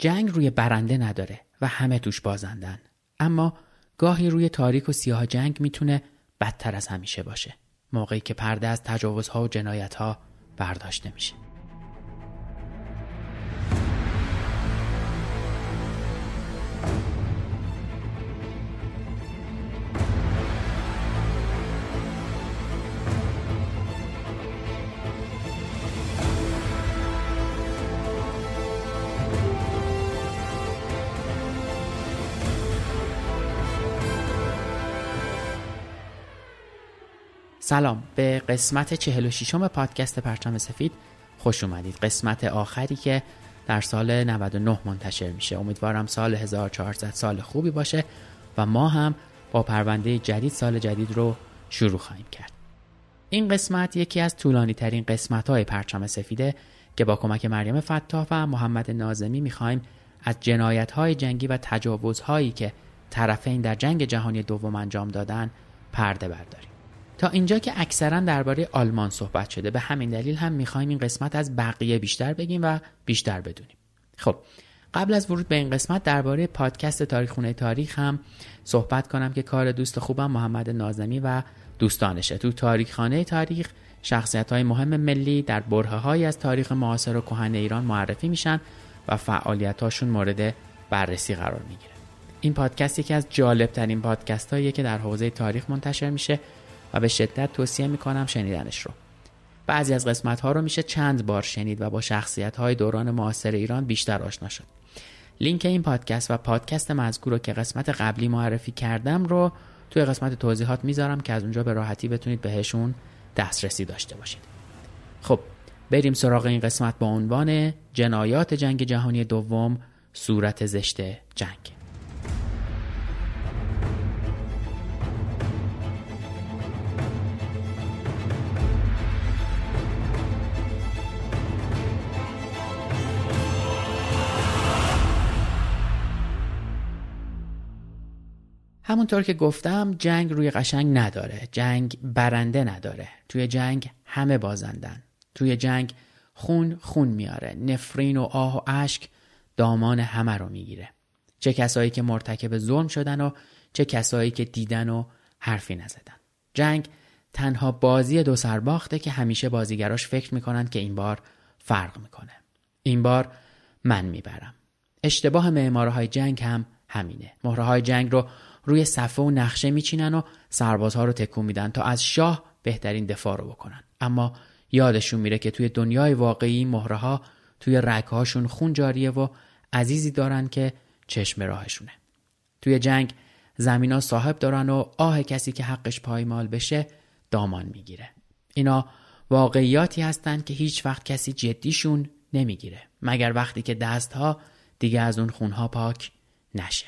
جنگ روی برنده نداره و همه توش بازندن. اما گاهی روی تاریک و سیاه جنگ می‌تونه بدتر از همیشه باشه. موقعی که پرده از تجاوزها و جنایتها برداشته میشه. سلام. به قسمت 46 م پادکست پرچم سفید خوش اومدید. قسمت آخری که در سال 99 منتشر میشه. امیدوارم سال 1400 سال خوبی باشه و ما هم با پرونده جدید سال جدید رو شروع خواهیم کرد. این قسمت یکی از طولانی ترین قسمت های پرچم سفیده که با کمک مریم فتاح و محمد نازمی می‌خوایم از جنایت های جنگی و تجاوزهایی که طرفین در جنگ جهانی دوم انجام دادن پرده برداریم. تا اینجا که اکثرا درباره آلمان صحبت شده. به همین دلیل هم می‌خوایم این قسمت از بقیه بیشتر بگیم و بیشتر بدونیم. خب قبل از ورود به این قسمت درباره پادکست تاریخ خونه تاریخ هم صحبت کنم که کار دوست خوبم محمد نازمی و دوستانشه. تو تاریخ خانه تاریخ شخصیت های مهم ملی در برهه های از تاریخ معاصر و کهن ایران معرفی میشن و فعالیت هاشون مورد بررسی قرار می‌گیره. این پادکست یکی از جالب ترین پادکست هاییه که در حوزه تاریخ منتشر میشه. و به شدت توصیه می‌کنم شنیدنش رو. بعضی از قسمت ها رو میشه چند بار شنید و با شخصیت های دوران معاصر ایران بیشتر آشنا شد. لینک این پادکست و پادکست مذکور رو که قسمت قبلی معرفی کردم رو توی قسمت توضیحات می‌ذارم که از اونجا به راحتی بتونید بهشون دسترسی داشته باشید. خب بریم سراغ این قسمت با عنوان جنایات جنگ جهانی دوم صورت زشت جنگ. همونطور که گفتم جنگ روی قشنگ نداره. جنگ برنده نداره. توی جنگ همه بازندن. توی جنگ خون خون میاره. نفرین و آه و اشک دامان همه رو می‌گیره. چه کسایی که مرتکب ظلم شدن و چه کسایی که دیدن و حرفی نزدن. جنگ تنها بازی دو سرباخته که همیشه بازیگراش فکر می‌کنن که این بار فرق می‌کنه. این بار من می‌برم. اشتباه معمارهای جنگ هم همینه. مهره جنگ رو روی صفحه و نقشه میچینن و سربازها رو تکون میدن تا از شاه بهترین دفاع رو بکنن. اما یادشون میره که توی دنیای واقعی مهره ها توی رگهاشون خون جاریه و عزیزی دارن که چشم راهشونه. توی جنگ زمینا صاحب دارن و آه کسی که حقش پایمال بشه دامان می‌گیره. اینا واقعیاتی هستند که هیچ وقت کسی جدیشون نمی‌گیره مگر وقتی که دستها دیگه از اون خونها پاک نشه.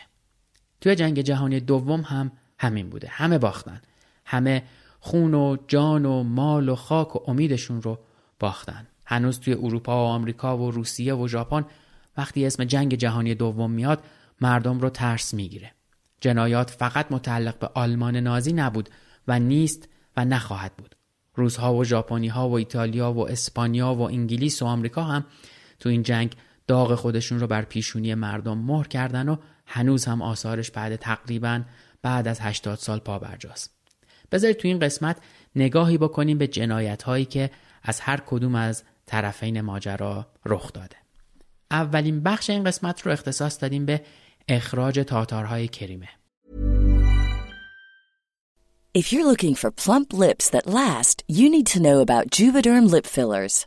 توی جنگ جهانی دوم هم همین بوده. همه باختن. همه خون و جان و مال و خاک و امیدشون رو باختن. هنوز توی اروپا و آمریکا و روسیه و ژاپن وقتی اسم جنگ جهانی دوم میاد مردم رو ترس می‌گیره. جنایات فقط متعلق به آلمان نازی نبود و نیست و نخواهد بود. روزها و ژاپنی ها و ایتالیا و اسپانیا و انگلیس و آمریکا هم تو این جنگ داغ خودشون رو بر پیشونی مردم مهر کردن و هنوز هم آثارش بعد تقریبا بعد از 80 سال پا برجاست. بذارید تو این قسمت نگاهی بکنیم به جنایت هایی که از هر کدوم از طرفین ماجرا رخ داده. اولین بخش این قسمت رو اختصاص دادیم به اخراج تاتارهای کریمه. If you're looking for plump lips that last, you need to know about Juvederm lip fillers.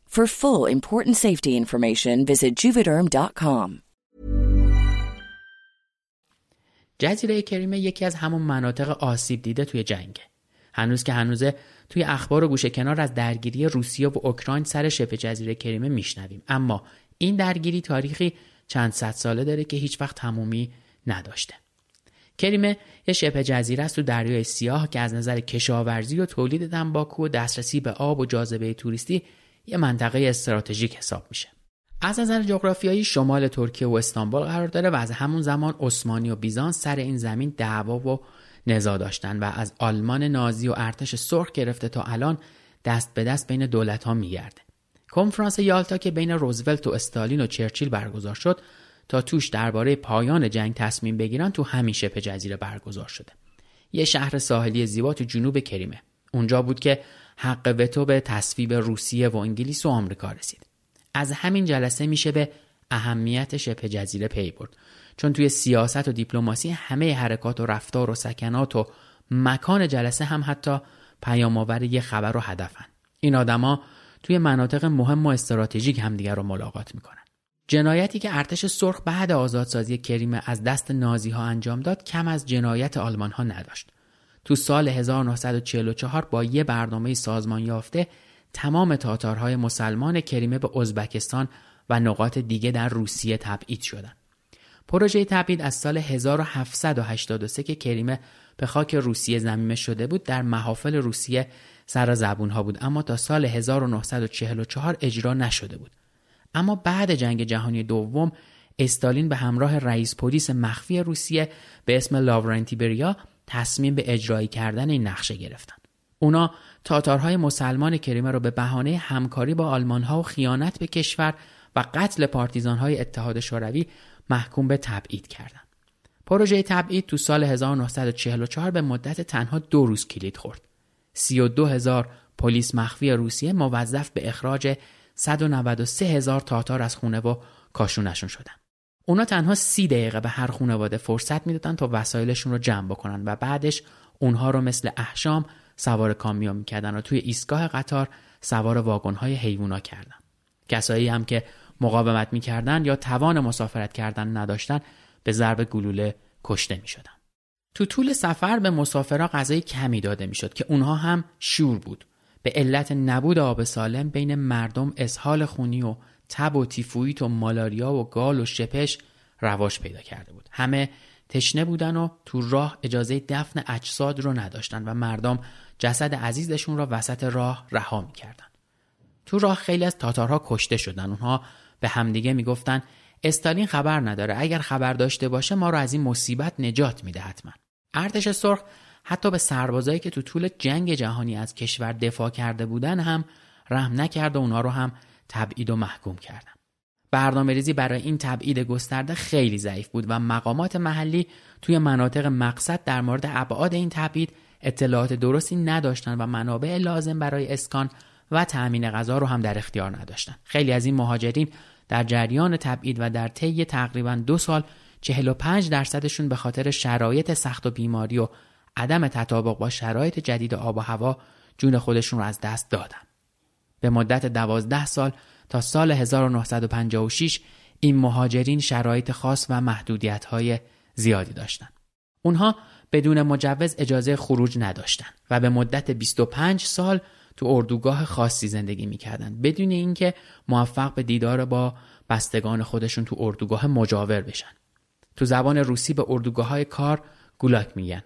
For full important safety information, visit juvederm.com. جزیره کریمه یکی از همون مناطق آسیب دیده توی جنگه. هنوز که هنوزه توی اخبار و گوشه کنار از درگیری روسیه و اوکراین سر شبه جزیره کریمه میشنویم اما این درگیری تاریخی چند صد ساله داره که هیچ وقت تمومی نداشته. کریمه یه شبه جزیره است تو دریای سیاه که از نظر کشاورزی و تولید تنباکو و دسترسی به آب و جاذبه توریستی یه منطقه استراتژیک حساب میشه. از نظر جغرافیایی شمال ترکیه و استانبول قرار داره و از همون زمان عثمانی و بیزانس سر این زمین دعوا و نزا داشتن و از آلمان نازی و ارتش سرخ گرفته تا الان دست به دست بین دولت ها میگرده. کنفرانس یالتا که بین روزولت و استالین و چرچیل برگزار شد تا توش درباره پایان جنگ تصمیم بگیرن تو همین شبه جزیره برگزار شده. یه شهر ساحلی زیبا تو جنوب کریمه. اونجا بود که حق وتو به تصویب روسیه و انگلیس و آمریکا رسید. از همین جلسه میشه به اهمیت شبه جزیره پی برد. چون توی سیاست و دیپلماسی همه حرکات و رفتار و سکنات و مکان جلسه هم حتی پیام آور یه خبر و هدفن. این آدما توی مناطق مهم و استراتژیک همدیگر رو ملاقات می‌کنن. جنایتی که ارتش سرخ بعد آزادسازی کریمه از دست نازی ها انجام داد کم از جنایت آلمان ها نداشت. تو سال 1944 با یه برنامه سازمان یافته تمام تاتارهای مسلمان کریمه به ازبکستان و نقاط دیگه در روسیه تبعید شدند. پروژه تبعید از سال 1783 که کریمه به خاک روسیه زمینه شده بود در محافل روسیه سر زبون ها بود اما تا سال 1944 اجرا نشده بود. اما بعد جنگ جهانی دوم استالین به همراه رئیس پلیس مخفی روسیه به اسم لاورنتی بریا تصمیم به اجرایی کردن این نقشه گرفتن. اونا تاتارهای مسلمان کریمه را به بهانه همکاری با آلمانها و خیانت به کشور و قتل پارتیزانهای اتحاد شوروی محکوم به تبعید کردند. پروژه تبعید تو سال 1944 به مدت تنها دو روز کلید خورد. 32 هزار پلیس مخفی روسیه موظف به اخراج 193 هزار تاتار از خونه و کاشونشون شدن. اونا تنها سی دقیقه به هر خانواده فرصت می‌دادن تا وسایلشون رو جمع بکنن و بعدش اونها رو مثل احشام سوار کامیون می‌کردن و توی ایستگاه قطار سوار واگن‌های حیوونا کردن. کسایی هم که مقاومت می‌کردن یا توان مسافرت کردن نداشتن به ضرب گلوله کشته می‌شدن. تو طول سفر به مسافرها غذای کمی داده می‌شد که اونها هم شور بود. به علت نبود آب سالم بین مردم اسهال خونی و تب و تیفویت و مالاریا و گال و شپش رواج پیدا کرده بود. همه تشنه بودن و تو راه اجازه دفن اجساد رو نداشتن و مردم جسد عزیزشون را وسط راه رها می‌کردن. تو راه خیلی از تاتارها کشته شدن. اونها به همدیگه می‌گفتن استالین خبر نداره اگر خبر داشته باشه ما رو از این مصیبت نجات میده حتما. ارتش سرخ حتی به سربازایی که تو طول جنگ جهانی از کشور دفاع کرده بودن هم رحم نکرد و اونا رو هم تبعید و محکوم کردن. برنامه ریزی برای این تبعید گسترده خیلی ضعیف بود و مقامات محلی توی مناطق مقصد در مورد ابعاد این تبعید اطلاعات درستی نداشتن و منابع لازم برای اسکان و تأمین غذا رو هم در اختیار نداشتن. خیلی از این مهاجرین در جریان تبعید و در طی تقریبا دو سال 45 درصدشون به خاطر شرایط سخت و بیماری و عدم تطابق با شرایط جدید آب و هوا جون خودشون رو از دست دادن. به مدت دوازده سال تا سال 1956 این مهاجرین شرایط خاص و محدودیت های زیادی داشتند. اونها بدون مجوز اجازه خروج نداشتند و به مدت 25 سال تو اردوگاه خاصی زندگی می‌کردند بدون اینکه موفق به دیدار با بستگان خودشون تو اردوگاه مجاور بشن. تو زبان روسی به اردوگاه های کار گولاک میگن.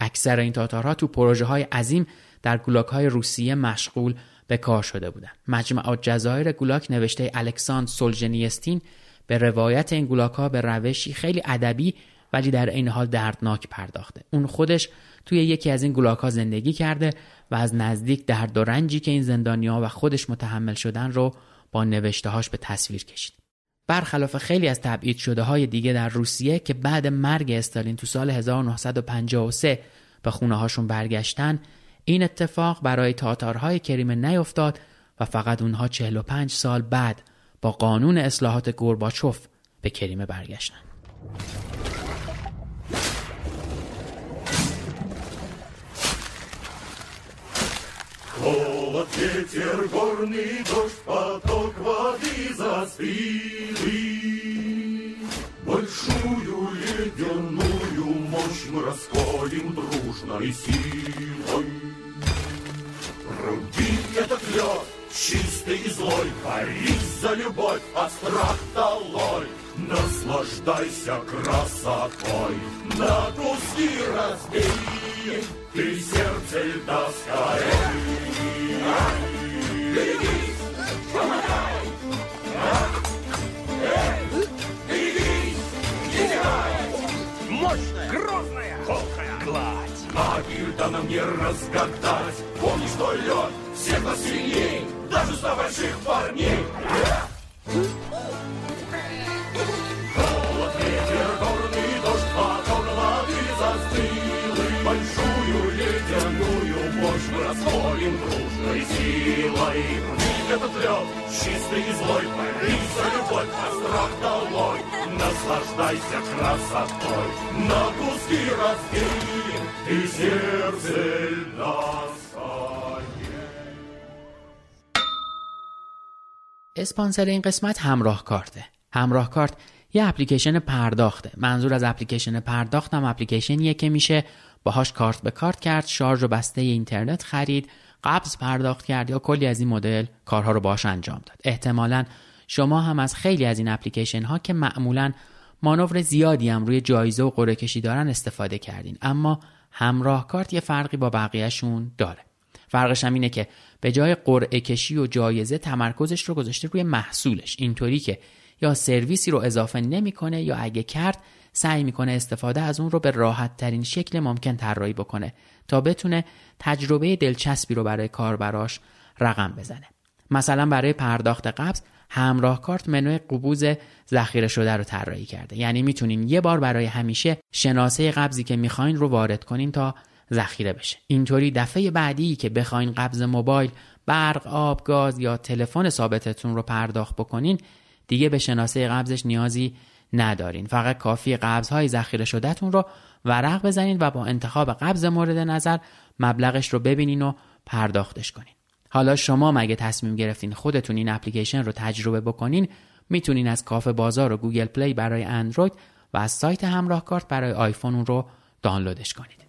اکثر این تاتارها تو پروژه های عظیم در گولاک های روسیه مشغول به کار شده بودند. مجمع جزایر گولاک نوشته الکساندر سولجنیستین به روایت این گولاک ها به روشی خیلی ادبی ولی در این حال دردناک پرداخته. اون خودش توی یکی از این گولاک ها زندگی کرده و از نزدیک درد و رنجی که این زندانیا و خودش متحمل شدن رو با نوشتههاش به تصویر کشید. برخلاف خیلی از تبعید شده های دیگه در روسیه که بعد مرگ استالین تو سال 1953 به خونه هاشون برگشتن این اتفاق برای تاتارهای کریمه نیفتاد و فقط اونها 45 سال بعد با قانون اصلاحات گورباچوف به کریمه برگشتن. Холод, ветер, горный дождь, поток воды застыли. Большую ледяную мощь мы расколем дружной силой. Руби этот лед, чистый и злой, борись за любовь, а страх долой. Наслаждайся красотой, на куски разбей, ты сердце льда скорей. Берегись, помогай, зевай. Мощная, грозная, колкая, гладь. Магию-то нам не разгадать, помни, что лед всех нас сильней, даже ста больших парней. Холод, ветер, горный дождь, поток воды застыли. Большую ледяную мощь мы расколем дружной силой. Рвись этот лед, чистый и злой, борись за любовь, а страх долой. Наслаждайся красотой, на куски разбей, и сердце льда اسپانسر این قسمت همراه کارته همراه کارت یه اپلیکیشن پرداخته منظور از اپلیکیشن پرداخت هم اپلیکیشنیه که میشه باهاش کارت به کارت کرد شارژ و بسته اینترنت خرید قبض پرداخت کرد یا کلی از این مدل کارها رو باهاش انجام داد. احتمالا شما هم از خیلی از این اپلیکیشن ها که معمولا مانور زیادی هم روی جایزه و قرعه کشی دارن استفاده کردین. اما همراه کارت یه فرقی با بقیهشون داره. فرقش هم اینه که به جای قرعه کشی و جایزه تمرکزش رو گذاشته روی محصولش. اینطوری که یا سرویسی رو اضافه نمی‌کنه یا اگه کرد سعی می‌کنه استفاده از اون رو به راحت ترین شکل ممکن طراحی بکنه تا بتونه تجربه دلچسبی رو برای کاربراش رقم بزنه. مثلا برای پرداخت قبض همراه کارت منوی قبوز ذخیره شده رو طراحی کرده. یعنی می‌تونین یه بار برای همیشه شناسه قبضی که می‌خواین رو وارد کنین تا ذخیره بشه. اینطوری دفعه بعدی که بخواین قبض موبایل برق آب گاز یا تلفن ثابتتون رو پرداخت بکنین دیگه به شناسه قبضش نیازی ندارین. فقط کافی قبض های ذخیره شدهتون رو ورق بزنین و با انتخاب قبض مورد نظر مبلغش رو ببینین و پرداختش کنین. حالا شما اگه تصمیم گرفتین خودتون این اپلیکیشن رو تجربه بکنین می‌تونین از کافه بازار و گوگل پلی برای اندروید و از سایت همراه کارت برای آیفون رو دانلودش کنید.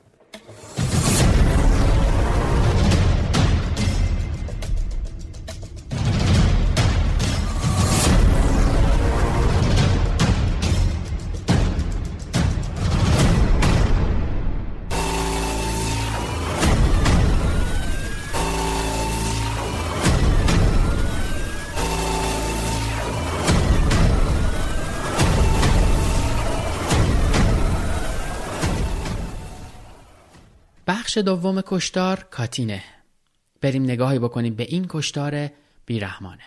بخش دوم کشتار کاتینه. بریم نگاهی بکنیم به این کشتار بیرحمانه.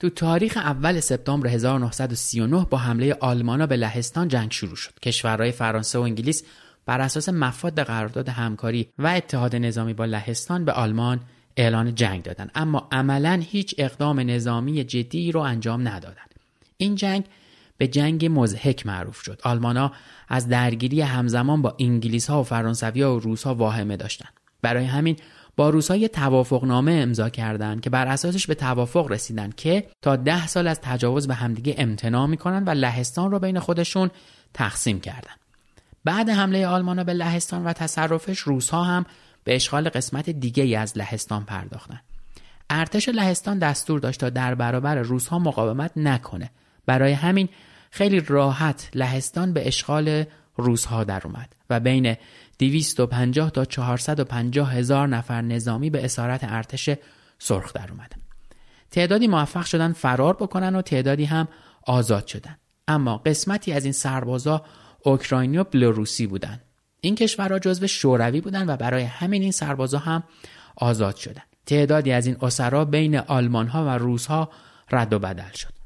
تو تاریخ اول سپتامبر 1939 با حمله آلمانا به لهستان جنگ شروع شد. کشورهای فرانسه و انگلیس بر اساس مفاد قرارداد همکاری و اتحاد نظامی با لهستان به آلمان اعلان جنگ دادند اما عملا هیچ اقدام نظامی جدی رو انجام ندادند این جنگ به جنگ مزهک معروف شد. آلمانا از درگیری همزمان با انگلیس ها و فرانسوی ها و روس ها واهمه داشتند برای همین با روس های توافقنامه امضا کردند که بر اساسش به توافق رسیدند که تا ده سال از تجاوز به همدیگه امتناع می‌کنند و لهستان رو بین خودشون تقسیم کردند بعد حمله آلمان به لهستان و تصرفش روس ها هم به اشغال قسمت دیگه ای از لهستان پرداختند ارتش لهستان دستور داشت تا در برابر روس ها مقاومت نکنه. برای همین خیلی راحت لهستان به اشغال روزها در اومد و بین 250 تا 450 هزار نفر نظامی به اسارت ارتش سرخ در اومد. تعدادی موفق شدن فرار بکنن و تعدادی هم آزاد شدن. اما قسمتی از این سربازا اوکراینی و بلاروسی بودند. این کشورها جزو شوروی بودند و برای همین این سربازا هم آزاد شدند. تعدادی از این اسرا بین آلمان ها و روس ها رد و بدل شد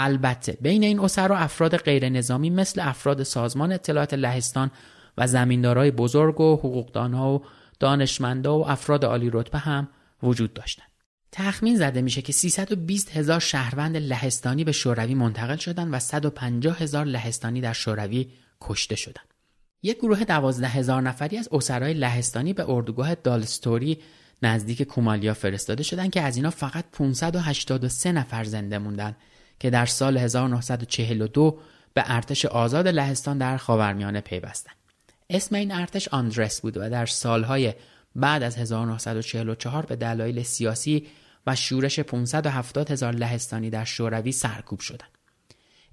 البته بین این اسرا افراد غیر نظامی مثل افراد سازمان اطلاعات لهستان و زمیندارای بزرگ و حقوقدانها و دانشمندا و افراد عالی رتبه هم وجود داشتند. تخمین زده میشه که 320 هزار شهروند لهستانی به شوروی منتقل شدند و 150 هزار لهستانی در شوروی کشته شدند. یک گروه دوازده هزار نفری از اسرای لهستانی به اردوگاه دالستوری نزدیک کومالیا فرستاده شدند که از اینا فقط 583 نفر زنده موندن که در سال 1942 به ارتش آزاد لهستان در خاورمیانه پیوستند. اسم این ارتش آندرس بود و در سالهای بعد از 1944 به دلایل سیاسی و شورش 570 هزار لهستانی در شوروی سرکوب شدند.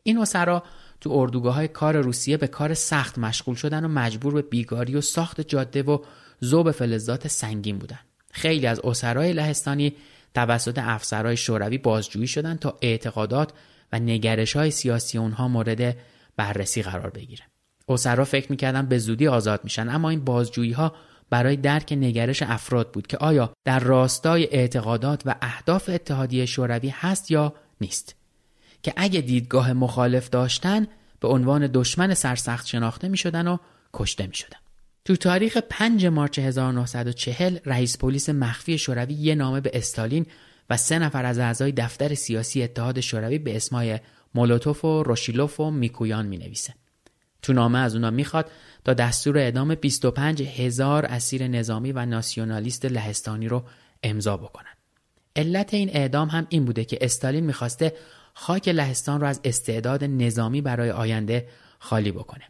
این اسرا تو اردوگاه های کار روسیه به کار سخت مشغول شدن و مجبور به بیگاری و ساخت جاده و ذوب فلزات سنگین بودند. خیلی از اسرای لهستانی توسط افسرهای شوروی بازجویی شدند تا اعتقادات و نگرش های سیاسی اونها مورد بررسی قرار بگیره. اسرا فکر می‌کردن به زودی آزاد میشن اما این بازجویی ها برای درک نگرش افراد بود که آیا در راستای اعتقادات و اهداف اتحادیه شوروی هست یا نیست که اگه دیدگاه مخالف داشتن به عنوان دشمن سرسخت شناخته می شدن و کشته می شدن. تو تاریخ 5 مارچ 1940 رئیس پلیس مخفی شوروی یه نامه به استالین و سه نفر از اعضای دفتر سیاسی اتحاد شوروی به اسمای مولوتوف و روشیلوف و میکویان می نویسه. تو نامه از اونا می‌خواد تا دستور اعدام 25 هزار اسیر نظامی و ناسیونالیست لهستانی رو امضا بکنن. علت این اعدام هم این بوده که استالین می‌خواسته خاک لهستان رو از استعداد نظامی برای آینده خالی بکنه.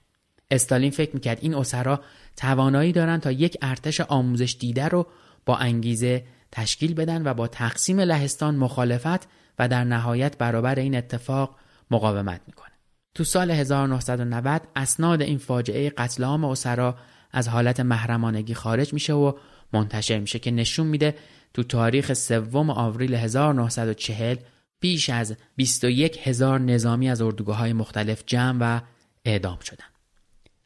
استالین فکر می‌کرد این اسرا توانایی دارن تا یک ارتش آموزش دیده رو با انگیزه تشکیل بدن و با تقسیم لهستان مخالفت و در نهایت برابر این اتفاق مقاومت می‌کنه. تو سال 1990 اسناد این فاجعه قتل عام اسرا از حالت محرمانگی خارج میشه و منتشر میشه که نشون میده تو تاریخ سوم آوریل 1940 بیش از 21 هزار نظامی از اردوگاه های مختلف جمع و اعدام شدن.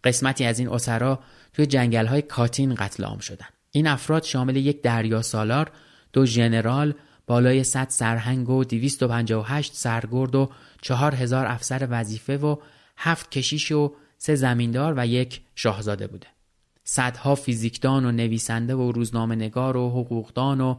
قسمتی از این اسرا توی جنگل های کاتین قتل عام شدن. این افراد شامل یک دریا سالار، دو ژنرال، بالای 100 سرهنگ و 258 سرگرد و 4000 افسر وظیفه و هفت کشیش و سه زمیندار و یک شاهزاده بوده. صدها فیزیکدان و نویسنده و روزنامه نگار و حقوقدان و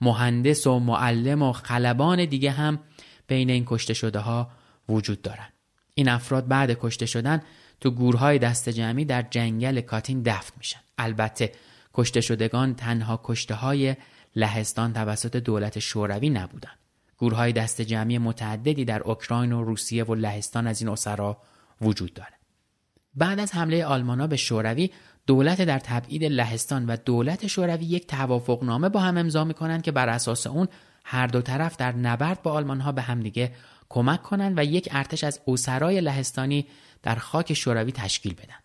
مهندس و معلم و خلبان دیگه هم بین این کشته شده ها وجود دارن. این افراد بعد کشته شدن تو گورهای دست جمعی در جنگل کاتین دفن میشن. البته کشته شدگان تنها کشته های لهستان توسط دولت شوروی نبودند. گورهای دست جمعی متعددی در اوکراین و روسیه و لهستان از این اسرا وجود داره. بعد از حمله آلمانا به شوروی دولت در تبعید لهستان و دولت شوروی یک توافقنامه با هم امضا می‌کنند که بر اساس اون هر دو طرف در نبرد با آلمان ها به همدیگه کمک کنند و یک ارتش از اسرای لهستانی در خاک شوروی تشکیل بدن.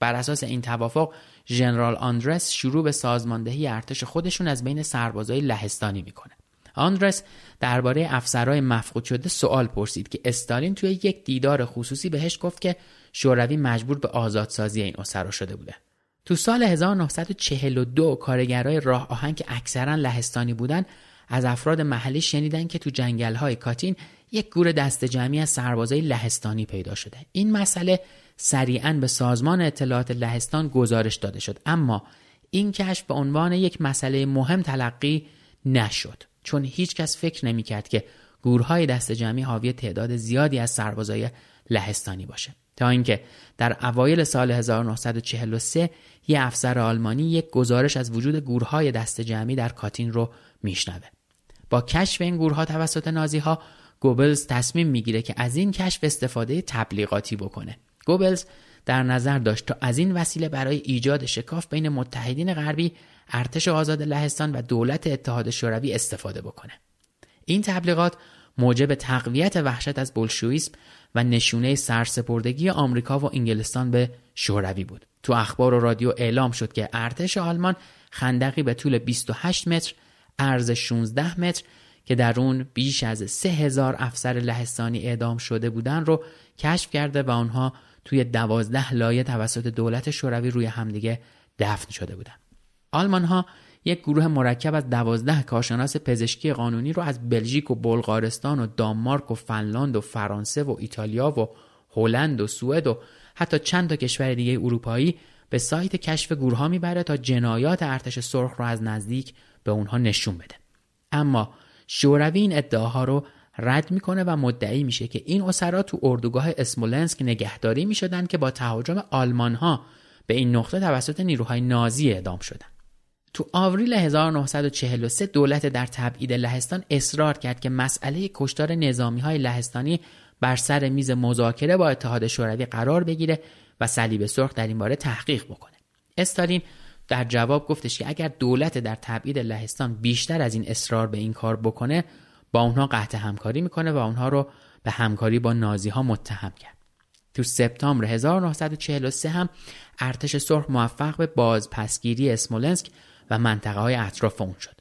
بر اساس این توافق ژنرال آندرس شروع به سازماندهی ارتش خودشون از بین سربازای لهستانی می‌کنه. آندرس درباره افسرهای مفقود شده سوال پرسید که استالین توی یک دیدار خصوصی بهش گفت که شوروی مجبور به آزادسازی این اسرا شده بوده. تو سال 1942 کارگرای راه آهن که اکثرا لهستانی بودن از افراد محلی شنیدن که تو جنگل های کاتین یک گور دست جمعی از سربازای لهستانی پیدا شده. این مسئله سریعا به سازمان اطلاعات لهستان گزارش داده شد. اما این کشف به عنوان یک مسئله مهم تلقی نشد چون هیچ کس فکر نمی‌کرد که گورهای دست جمعی حاوی تعداد زیادی از سربازای لهستانی باشه. تا اینکه در اوایل سال 1943 یه افسر آلمانی یک گزارش از وجود گورهای دست جمعی در کاتین رو میشنوه. با کشف این گورها توسط نازی ها گوبلز تصمیم می‌گیره که از این کشف استفاده تبلیغاتی بکنه. گوبلز در نظر داشت تا از این وسیله برای ایجاد شکاف بین متحدین غربی ارتش آزاد لهستان و دولت اتحاد شوروی استفاده بکنه. این تبلیغات موجب تقویت وحشت از بلشویسم و نشونه سرسپردگی آمریکا و انگلستان به شوروی بود. تو اخبار و رادیو اعلام شد که ارتش آلمان خندقی به طول 28 متر عرض 16 متر که در اون بیش از 3000 افسر لهستانی اعدام شده بودن رو کشف کرده و آنها توی دوازده لایه توسط دولت شوروی روی همدیگه دفن شده بودن. آلمان ها یک گروه مرکب از دوازده کارشناس پزشکی قانونی رو از بلژیک و بلغارستان و دانمارک و فنلاند و فرانسه و ایتالیا و هلند و سوئد و حتی چند تا کشور دیگه اروپایی به سایت کشف گورها می‌بره تا جنایات ارتش سرخ رو از نزدیک به اونها نشون بده اما شوروی این ادعاها رو رد می‌کنه و مدعی میشه که این اسرا تو اردوگاه اسمولنسک نگهداری می‌شدن که با تهاجم آلمان ها به این نقطه توسط نیروهای نازی اعدام شدن تو آوریل 1943 دولت در تبعید لهستان اصرار کرد که مسئله کشتار نظامی های لهستانی بر سر میز مذاکره با اتحاد شوروی قرار بگیره و صلیب سرخ در این باره تحقیق بکنه. استالین در جواب گفتش که اگر دولت در تبعید لهستان بیشتر از این اصرار به این کار بکنه با اونها قطع همکاری می‌کنه و اونها رو به همکاری با نازی ها متهم کرد. تو سپتامبر 1943 هم ارتش سرخ موفق به بازپسگیری اسمولنسک و منطقه های اطراف اون شد.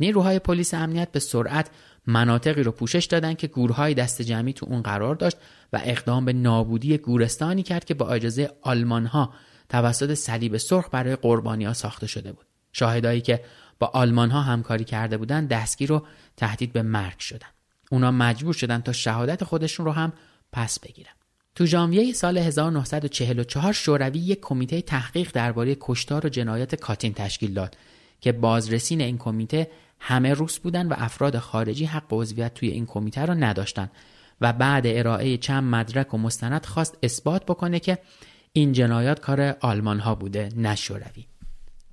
نیروهای پلیس امنیت به سرعت مناطقی رو پوشش دادند که گورهای دست جمعی تو اون قرار داشت و اقدام به نابودی گورستانی کرد که با اجازه آلمان ها توسط صلیب سرخ برای قربانی ها ساخته شده بود. شاهدایی که با آلمان ها همکاری کرده بودند دستگیر رو تهدید به مرگ شدن اونا مجبور شدن تا شهادت خودشون رو هم پس بگیرن. تو ژانویه سال 1944 شوروی یک کمیته تحقیق درباره کشتار و جنایات کاتین تشکیل داد که بازرسین این کمیته همه روس بودن و افراد خارجی حق عضویت توی این کمیته را نداشتند و بعد ارائه چند مدرک و مستند خواست اثبات بکنه که این جنایات کار آلمان ها بوده نه شوروی.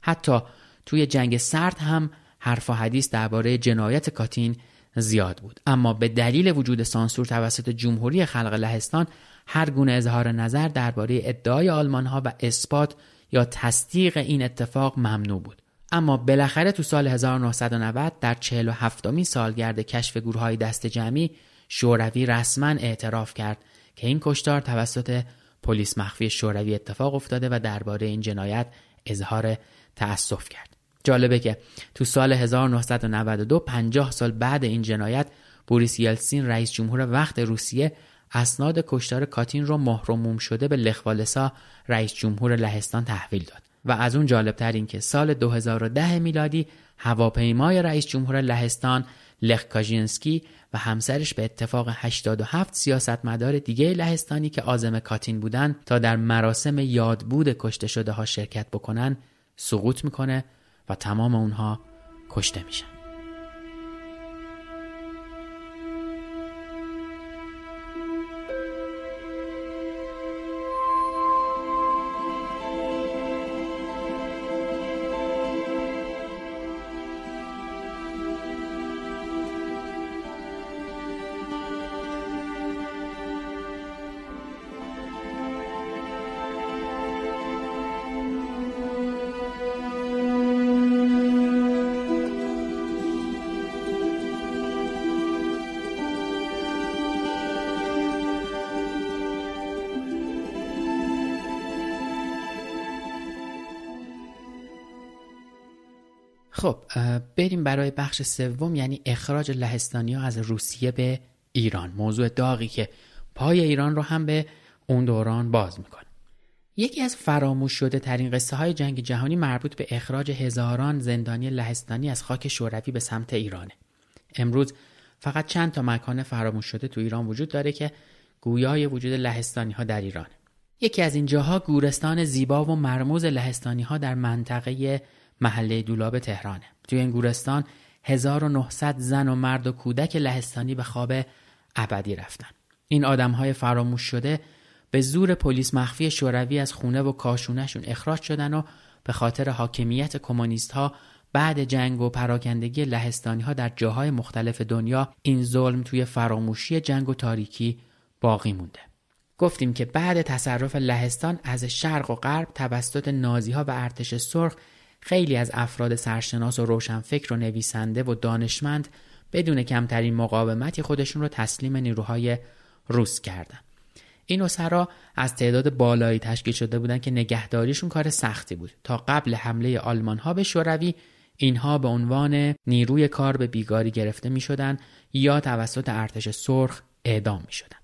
حتی توی جنگ سرد هم حرف و حدیث درباره جنایت کاتین زیاد بود. اما به دلیل وجود سانسور توسط جمهوری خلق لهستان هر گونه اظهار نظر درباره ادعای آلمان ها و اثبات یا تصدیق این اتفاق ممنوع بود. اما بالاخره تو سال 1990 در 47 می سالگرد کشف گروه های دست جمعی شوروی رسما اعتراف کرد که این کشتار توسط پلیس مخفی شوروی اتفاق افتاده و درباره این جنایت اظهار تأسف کرد. جالبه که تو سال 1992 50 سال بعد این جنایت بوریس یلسین رئیس جمهور وقت روسیه اسناد کشتار کاتین رو مهرموم شده به لخوالسا رئیس جمهور لهستان تحویل داد و از اون جالبتر این که سال 2010 میلادی هواپیمای رئیس جمهور لهستان لخ کاژینسکی و همسرش به اتفاق 87 سیاستمدار دیگه لهستانی که آزم کاتین بودن تا در مراسم یادبود کشته شده ها شرکت بکنن سقوط می‌کنه و تمام اونها کشته میشن. خب بریم برای بخش سوم یعنی اخراج لهستانی ها از روسیه به ایران. موضوع داغی که پای ایران رو هم به اون دوران باز می‌کنه. یکی از فراموش شده ترین قصه های جنگ جهانی مربوط به اخراج هزاران زندانی لهستانی از خاک شوروی به سمت ایرانه. امروز فقط چند تا مکان فراموش شده تو ایران وجود داره که گویای وجود لهستانی ها در ایرانه. یکی از این جاها گورستان زیبا و مرموز لهستانی ها در منطقه محله دولاب تهرانه. توی این گورستان 1900 زن و مرد و کودک لهستانی به خواب ابدی رفتن. این آدم های فراموش شده به زور پلیس مخفی شوروی از خونه و کاشونهشون اخراج شدن و به خاطر حاکمیت کمونیست ها بعد جنگ و پراکندگی لهستانی ها در جاهای مختلف دنیا این ظلم توی فراموشی جنگ و تاریکی باقی مونده. گفتیم که بعد تصرف لهستان از شرق و غرب توسط نازی ها و ارتش سرخ خیلی از افراد سرشناس و روشنفکر و نویسنده و دانشمند بدون کمترین مقاومتی خودشون رو تسلیم نیروهای روس کردن. این اسرا از تعداد بالایی تشکیل شده بودن که نگهداریشون کار سختی بود تا قبل حمله آلمان ها به شوروی اینها به عنوان نیروی کار به بیگاری گرفته می شدن یا توسط ارتش سرخ اعدام می شدن.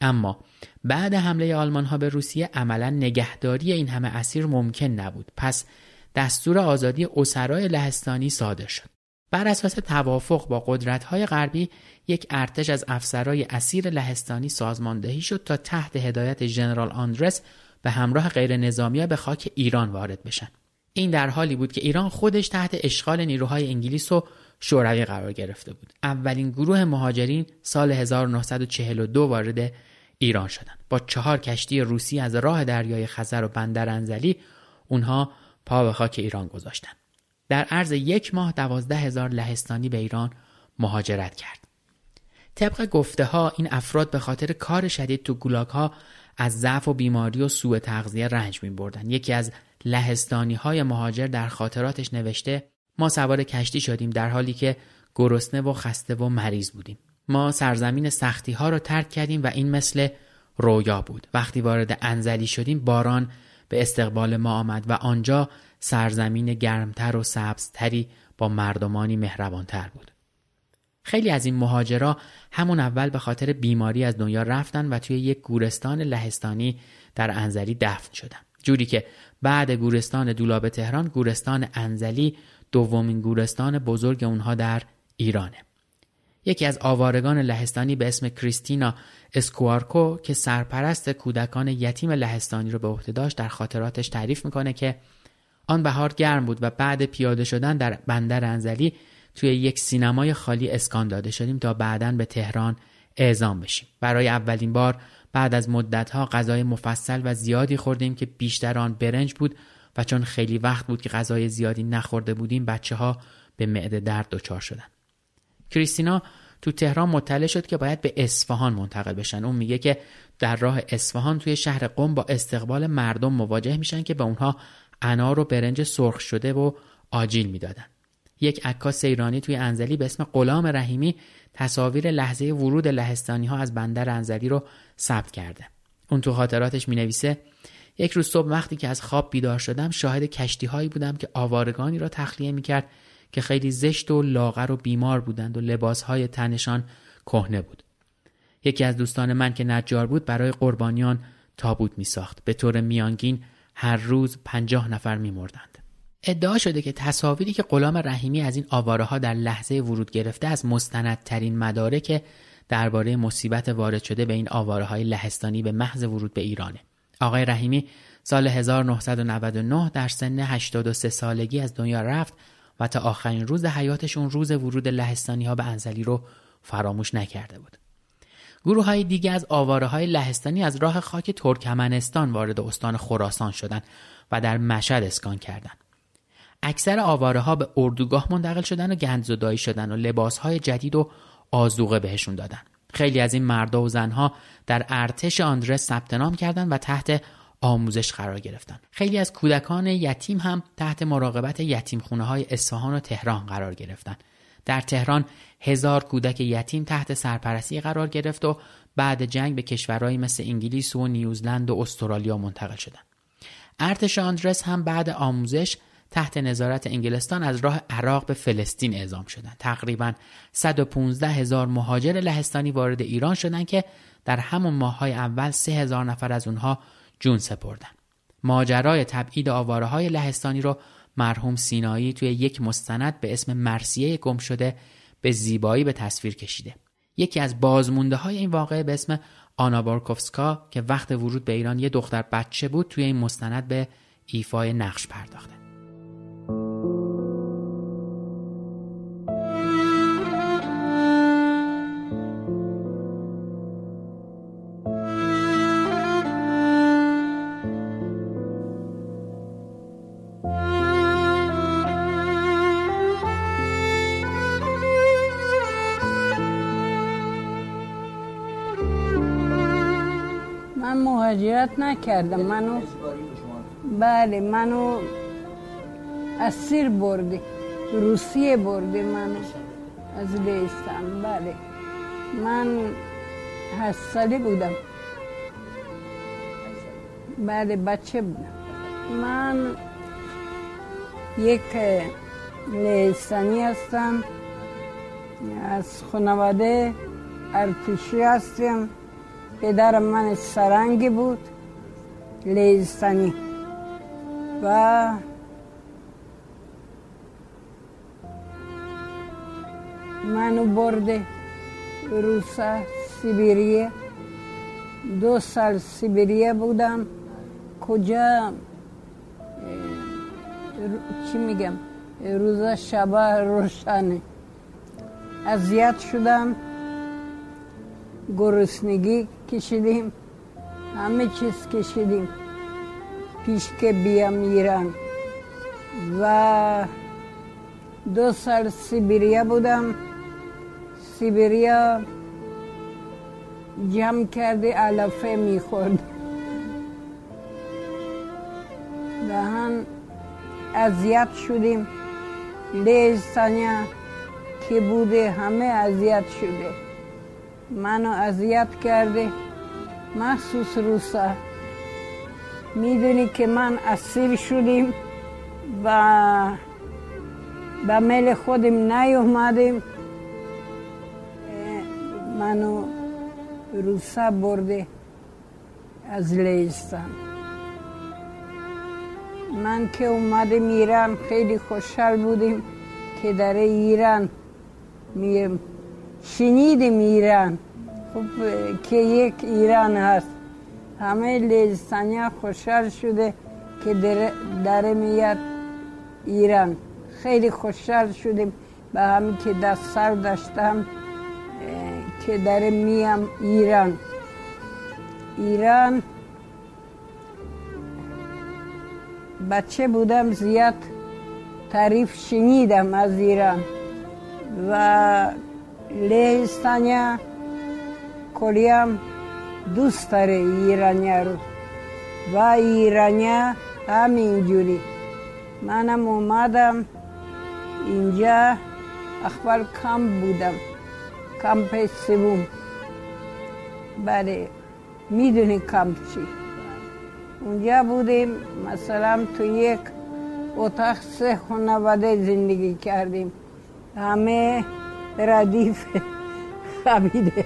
اما بعد حمله آلمان ها به روسیه عملا نگهداری این همه اسیر ممکن نبود پس دستور آزادی اسرای لهستانی صادر شد. بر اساس توافق با قدرت‌های غربی یک ارتش از افسرای اسیر لهستانی سازماندهی شد تا تحت هدایت ژنرال آندرس به همراه غیر نظامی به خاک ایران وارد بشن. این در حالی بود که ایران خودش تحت اشغال نیروهای انگلیس و شوروی قرار گرفته بود. اولین گروه مهاجرین سال 1942 وارد ایران شدند. با چهار کشتی روسی از راه دریای خزر و بندر انزلی اونها پا به خاک ایران گذاشتند. در عرض یک ماه دوازده هزار لهستانی به ایران مهاجرت کرد. طبق گفته ها این افراد به خاطر کار شدید تو گولاک ها از ضعف و بیماری و سوء تغذیه رنج می بردن. یکی از لهستانی های مهاجر در خاطراتش نوشته ما سوار کشتی شدیم در حالی که گرسنه و خسته و مریض بودیم. ما سرزمین سختی ها رو ترک کردیم و این مثل رویا بود. وقتی وارد انزلی شدیم باران به استقبال ما آمد و آنجا سرزمین گرمتر و سبزتری با مردمانی مهربانتر بود. خیلی از این مهاجرا همون اول به خاطر بیماری از دنیا رفتن و توی یک گورستان لهستانی در انزلی دفن شدن. جوری که بعد گورستان دولاب تهران گورستان انزلی دومین گورستان بزرگ اونها در ایرانه. یکی از آوارگان لهستانی به اسم کریستینا اسکوارکو که سرپرست کودکان یتیم لهستانی رو به عهده داشت در خاطراتش تعریف می‌کنه که آن بهار گرم بود و بعد پیاده شدن در بندر انزلی توی یک سینمای خالی اسکان داده شدیم تا بعدا به تهران اعزام بشیم. برای اولین بار بعد از مدتها غذای مفصل و زیادی خوردیم که بیشتر آن برنج بود و چون خیلی وقت بود که غذای زیادی نخورده بودیم بچه ها به معده درد دچار شدن. کریستینا تو تهران مطلع شد که باید به اصفهان منتقل بشن. اون میگه که در راه اصفهان توی شهر قم با استقبال مردم مواجه میشن که به اونها انار و برنج سرخ شده و آجیل می‌دادن. یک عکاس ایرانی توی انزلی به اسم غلام رحیمی تصاویر لحظه ورود لهستانی ها از بندر انزلی رو ثبت کرده. اون تو خاطراتش می نویسه یک روز صبح وقتی که از خواب بیدار شدم شاهد کشتی هایی بودم که آوارگانی را تخلیه می کرد که خیلی زشت و لاغر و بیمار بودند و لباس های تنشان کهنه بود یکی از دوستان من که نجار بود برای قربانیان تابوت می ساخت به طور میانگین هر روز پنجاه نفر می مردند. ادعا شده که تصاویری که غلام رحیمی از این آواره ها در لحظه ورود گرفته از مستندترین مدارک درباره مصیبت وارد شده به این آواره های لهستانی به محض ورود به ایرانه. آقای رحیمی سال 1999 در سن 83 سالگی از دنیا رفت و تا آخرین روز حیاتشون روز ورود لهستانی ها به انزلی رو فراموش نکرده بود. گروه های دیگه از آواره های لهستانی از راه خاک ترکمنستان وارد استان خراسان شدند و در مشهد اسکان کردند. اکثر آواره ها به اردوگاه منتقل شدن و گندزدایی شدن و لباس های جدید و آزوقه بهشون دادن. خیلی از این مردا و زنها در ارتش آندرس ثبت نام کردند و تحت آموزش قرار گرفتن. خیلی از کودکان یتیم هم تحت مراقبت یتیم خونه های اصفهان و تهران قرار گرفتن. در تهران هزار کودک یتیم تحت سرپرستی قرار گرفت و بعد جنگ به کشورهایی مثل انگلیس و نیوزلند و استرالیا منتقل شدند. ارتش آندرس هم بعد آموزش تحت نظارت انگلستان از راه عراق به فلسطین اعزام شدند. تقریبا 115 هزار مهاجر لهستانی وارد ایران شدند که در همون ماههای اول 3 هزار نفر از اونها جون سپردن. ماجرای تبعید آواره های لهستانی رو مرحوم سینایی توی یک مستند به اسم مرسیه گم شده به زیبایی به تصویر کشیده. یکی از بازمونده های این واقعه به اسم آنا بارکوفسکا که وقت ورود به ایران یه دختر بچه بود توی این مستند به ایفای نقش پرداخته. نکردم. منو بله منو اسیر بردی روسیه بردی منو. از لیستان بله. من هشت سالی بودم. بله بچه بودم. من یک لیستانی هستم. از خانواده ارتشی هستم پدر من سرنگی بود. لیزستانی و منو برده روسا سیبریه دو سال سیبریه بودم کجا چی میگم روزا شبه روشنه اذیت شدم گرسنگی کشیدیم همه چیز کشیدیم. پیش که بیام ایران. و دو سال سیبیریا بودم. سیبیریا جمع کرده علفه می‌خورد. دهن اذیت شدیم. لیستانیا که بوده همه اذیت شده. منو اذیت کرده. مخصوص روسا می‌دونی که من اسیر شدیم و به میل خودم نیومدیم منو روسا برده از لیستان من که اومدم ایران خیلی خوشحال بودیم که در ایران میم شنیدیم ایران خب که یک ایران هست. همه لیزستانیا خوشحال شده که در, در میاد ایران. خیلی خوشحال شدیم به همین که دست سر داشتم که در میام ایران. ایران بچه بودم زیاد تعریف شنیدم از ایران و لهستانیا کلیم دوست داره ایرانیا رو و ایرانیا همینجوری منم اومدم اینجا اخبار کم بودم کمپ سوم بله می‌دونی کمپ چی اونجا بودیم مثلا تو یک اتاق سه خانواده زندگی کردیم همه ردیف خبیده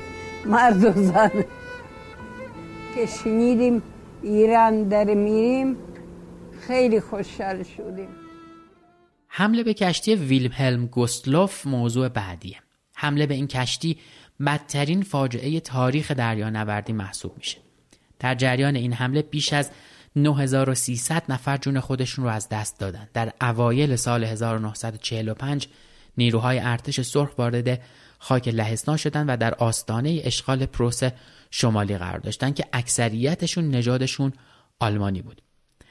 مرد و زن. که شنیدیم ایران در میریم خیلی خوشحال شدیم. حمله به کشتی ویلهلم گوستلوف موضوع بعدیه. حمله به این کشتی بدترین فاجعه تاریخ دریانوردی محسوب میشه. در جریان این حمله بیش از 9300 نفر جون خودشون رو از دست دادن. در اوایل سال 1945 نیروهای ارتش سرخ وارد خاک لهستان شدن و در آستانه اشغال پروس شمالی قرار داشتن که اکثریتشون نژادشون آلمانی بود.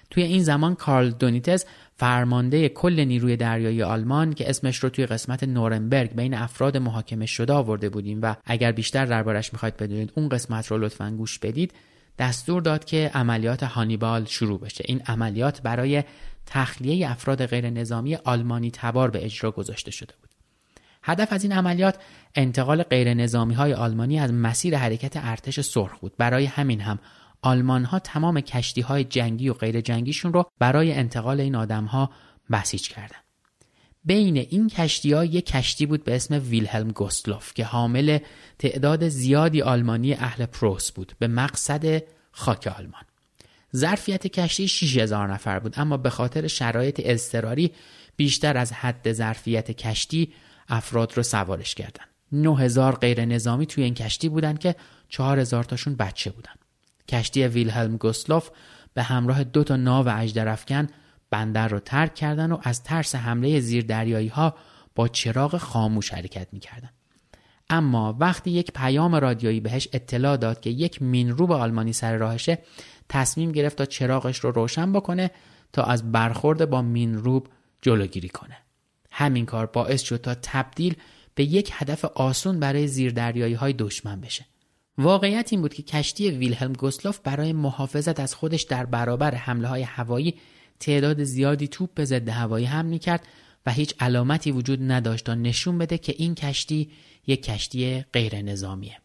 توی این زمان کارل دونیتز فرمانده کل نیروی دریایی آلمان که اسمش رو توی قسمت نورنبرگ بین افراد محاکمه شده آورده بودیم و اگر بیشتر دربارش می‌خواید بدونید اون قسمت رو لطفا گوش بدید. دستور داد که عملیات هانیبال شروع بشه. این عملیات برای تخلیه افراد غیر نظامی آلمانی تبار به اجرا گذاشته شده بود. هدف از این عملیات انتقال غیر نظامی های آلمانی از مسیر حرکت ارتش سرخ بود. برای همین هم آلمان ها تمام کشتی های جنگی و غیر جنگیشون رو برای انتقال این آدم ها بسیج کردن. بین این کشتی ها یک کشتی بود به اسم ویلهلم گوستلوف که حامل تعداد زیادی آلمانی اهل پروس بود به مقصد خاک آلمان. ظرفیت کشتی 6000 نفر بود اما به خاطر شرایط اضطراری بیشتر از حد ظرفیت کشتی افراد رو سوارش کردن 9000 غیر نظامی توی این کشتی بودن که 4000 تاشون بچه بودن کشتی ویلهلم گوستلوف به همراه دو تا ناو اژدرافکن بندر رو ترک کردن و از ترس حمله زیردریایی ها با چراغ خاموش حرکت می‌کردن. اما وقتی یک پیام رادیویی بهش اطلاع داد که یک مینروب آلمانی سر راهشه تصمیم گرفت تا چراغش رو روشن بکنه تا از برخورد با مینروب جلوگیری کنه. همین کار باعث شد تا تبدیل به یک هدف آسون برای زیردریایی های دشمن بشه. واقعیت این بود که کشتی ویلهلم گوسلاف برای محافظت از خودش در برابر حمله های هوایی تعداد زیادی توپ ضد هوایی حمل کرد و هیچ علامتی وجود نداشت تا نشون بده که این کشتی یک کشتی غیر نظامیه.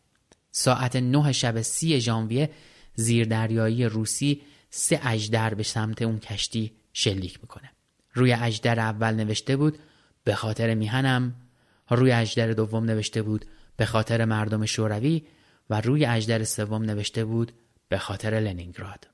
ساعت نه شب سی ژانویه زیردریایی روسی سه اجدر به سمت اون کشتی شلیک می‌کنه. روی اجدر اول نوشته بود به خاطر میهنم. روی اجدر دوم نوشته بود به خاطر مردم شوروی و روی اجدر سوم نوشته بود به خاطر لنینگراد.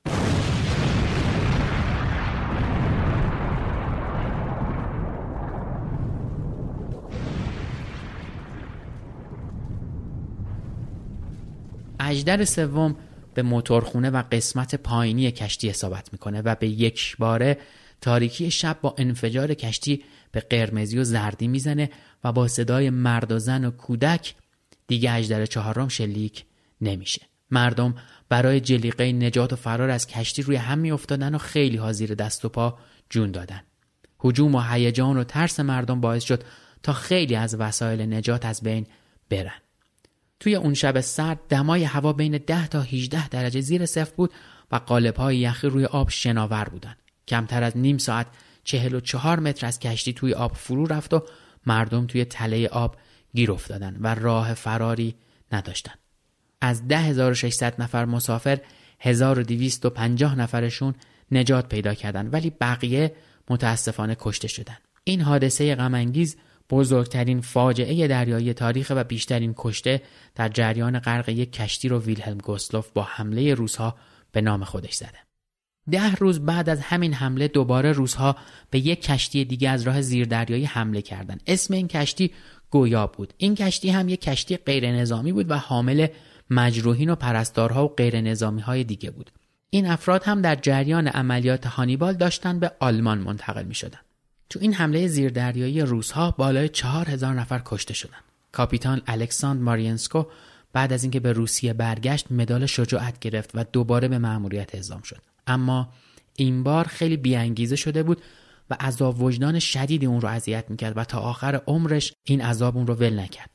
اجدر سوم به موتورخونه و قسمت پایینی کشتی اصابت می‌کنه و به یک باره تاریکی شب با انفجار کشتی به قرمزی و زردی می‌زنه و با صدای مرد و زن و کودک دیگه اجدر چهارم شلیک نمیشه. مردم برای جلیقه نجات و فرار از کشتی روی هم میافتادن و خیلی ها زیر دست و پا جون دادن. هجوم و هیجان و ترس مردم باعث شد تا خیلی از وسایل نجات از بین برن. توی اون شب سرد دمای هوا بین 10 تا 18 درجه زیر صفر بود و قالب های یخی روی آب شناور بودن. کمتر از نیم ساعت 44 متر از کشتی توی آب فرو رفت و مردم توی تله آب گیر افتادن و راه فراری نداشتن از 10600 نفر مسافر 1250 نفرشون نجات پیدا کردن ولی بقیه متاسفانه کشته شدن این حادثه غمانگیز بزرگترین فاجعه دریایی تاریخ و بیشترین کشته در جریان غرق یک کشتی رو ویلهلم گوسلوف با حمله روزها به نام خودش زده. ده روز بعد از همین حمله دوباره روزها به یک کشتی دیگه از راه زیردریایی حمله کردند. اسم این کشتی گویا بود. این کشتی هم یک کشتی غیر نظامی بود و حامل مجروحین و پرستارها و غیر نظامی های دیگه بود. این افراد هم در جریان عملیات هانیبال داشتن به آلمان منتقل می شدن. تو این حمله زیردریایی روسها بالای چهار هزار نفر کشته شدن. کاپیتان الکساندر مارینسکو بعد از اینکه به روسیه برگشت مدال شجاعت گرفت و دوباره به مأموریت اعزام شد. اما این بار خیلی بیانگیزه شده بود و عذاب وجدان شدیدی اون رو اذیت می‌کرد و تا آخر عمرش این عذاب اون رو ول نکرد.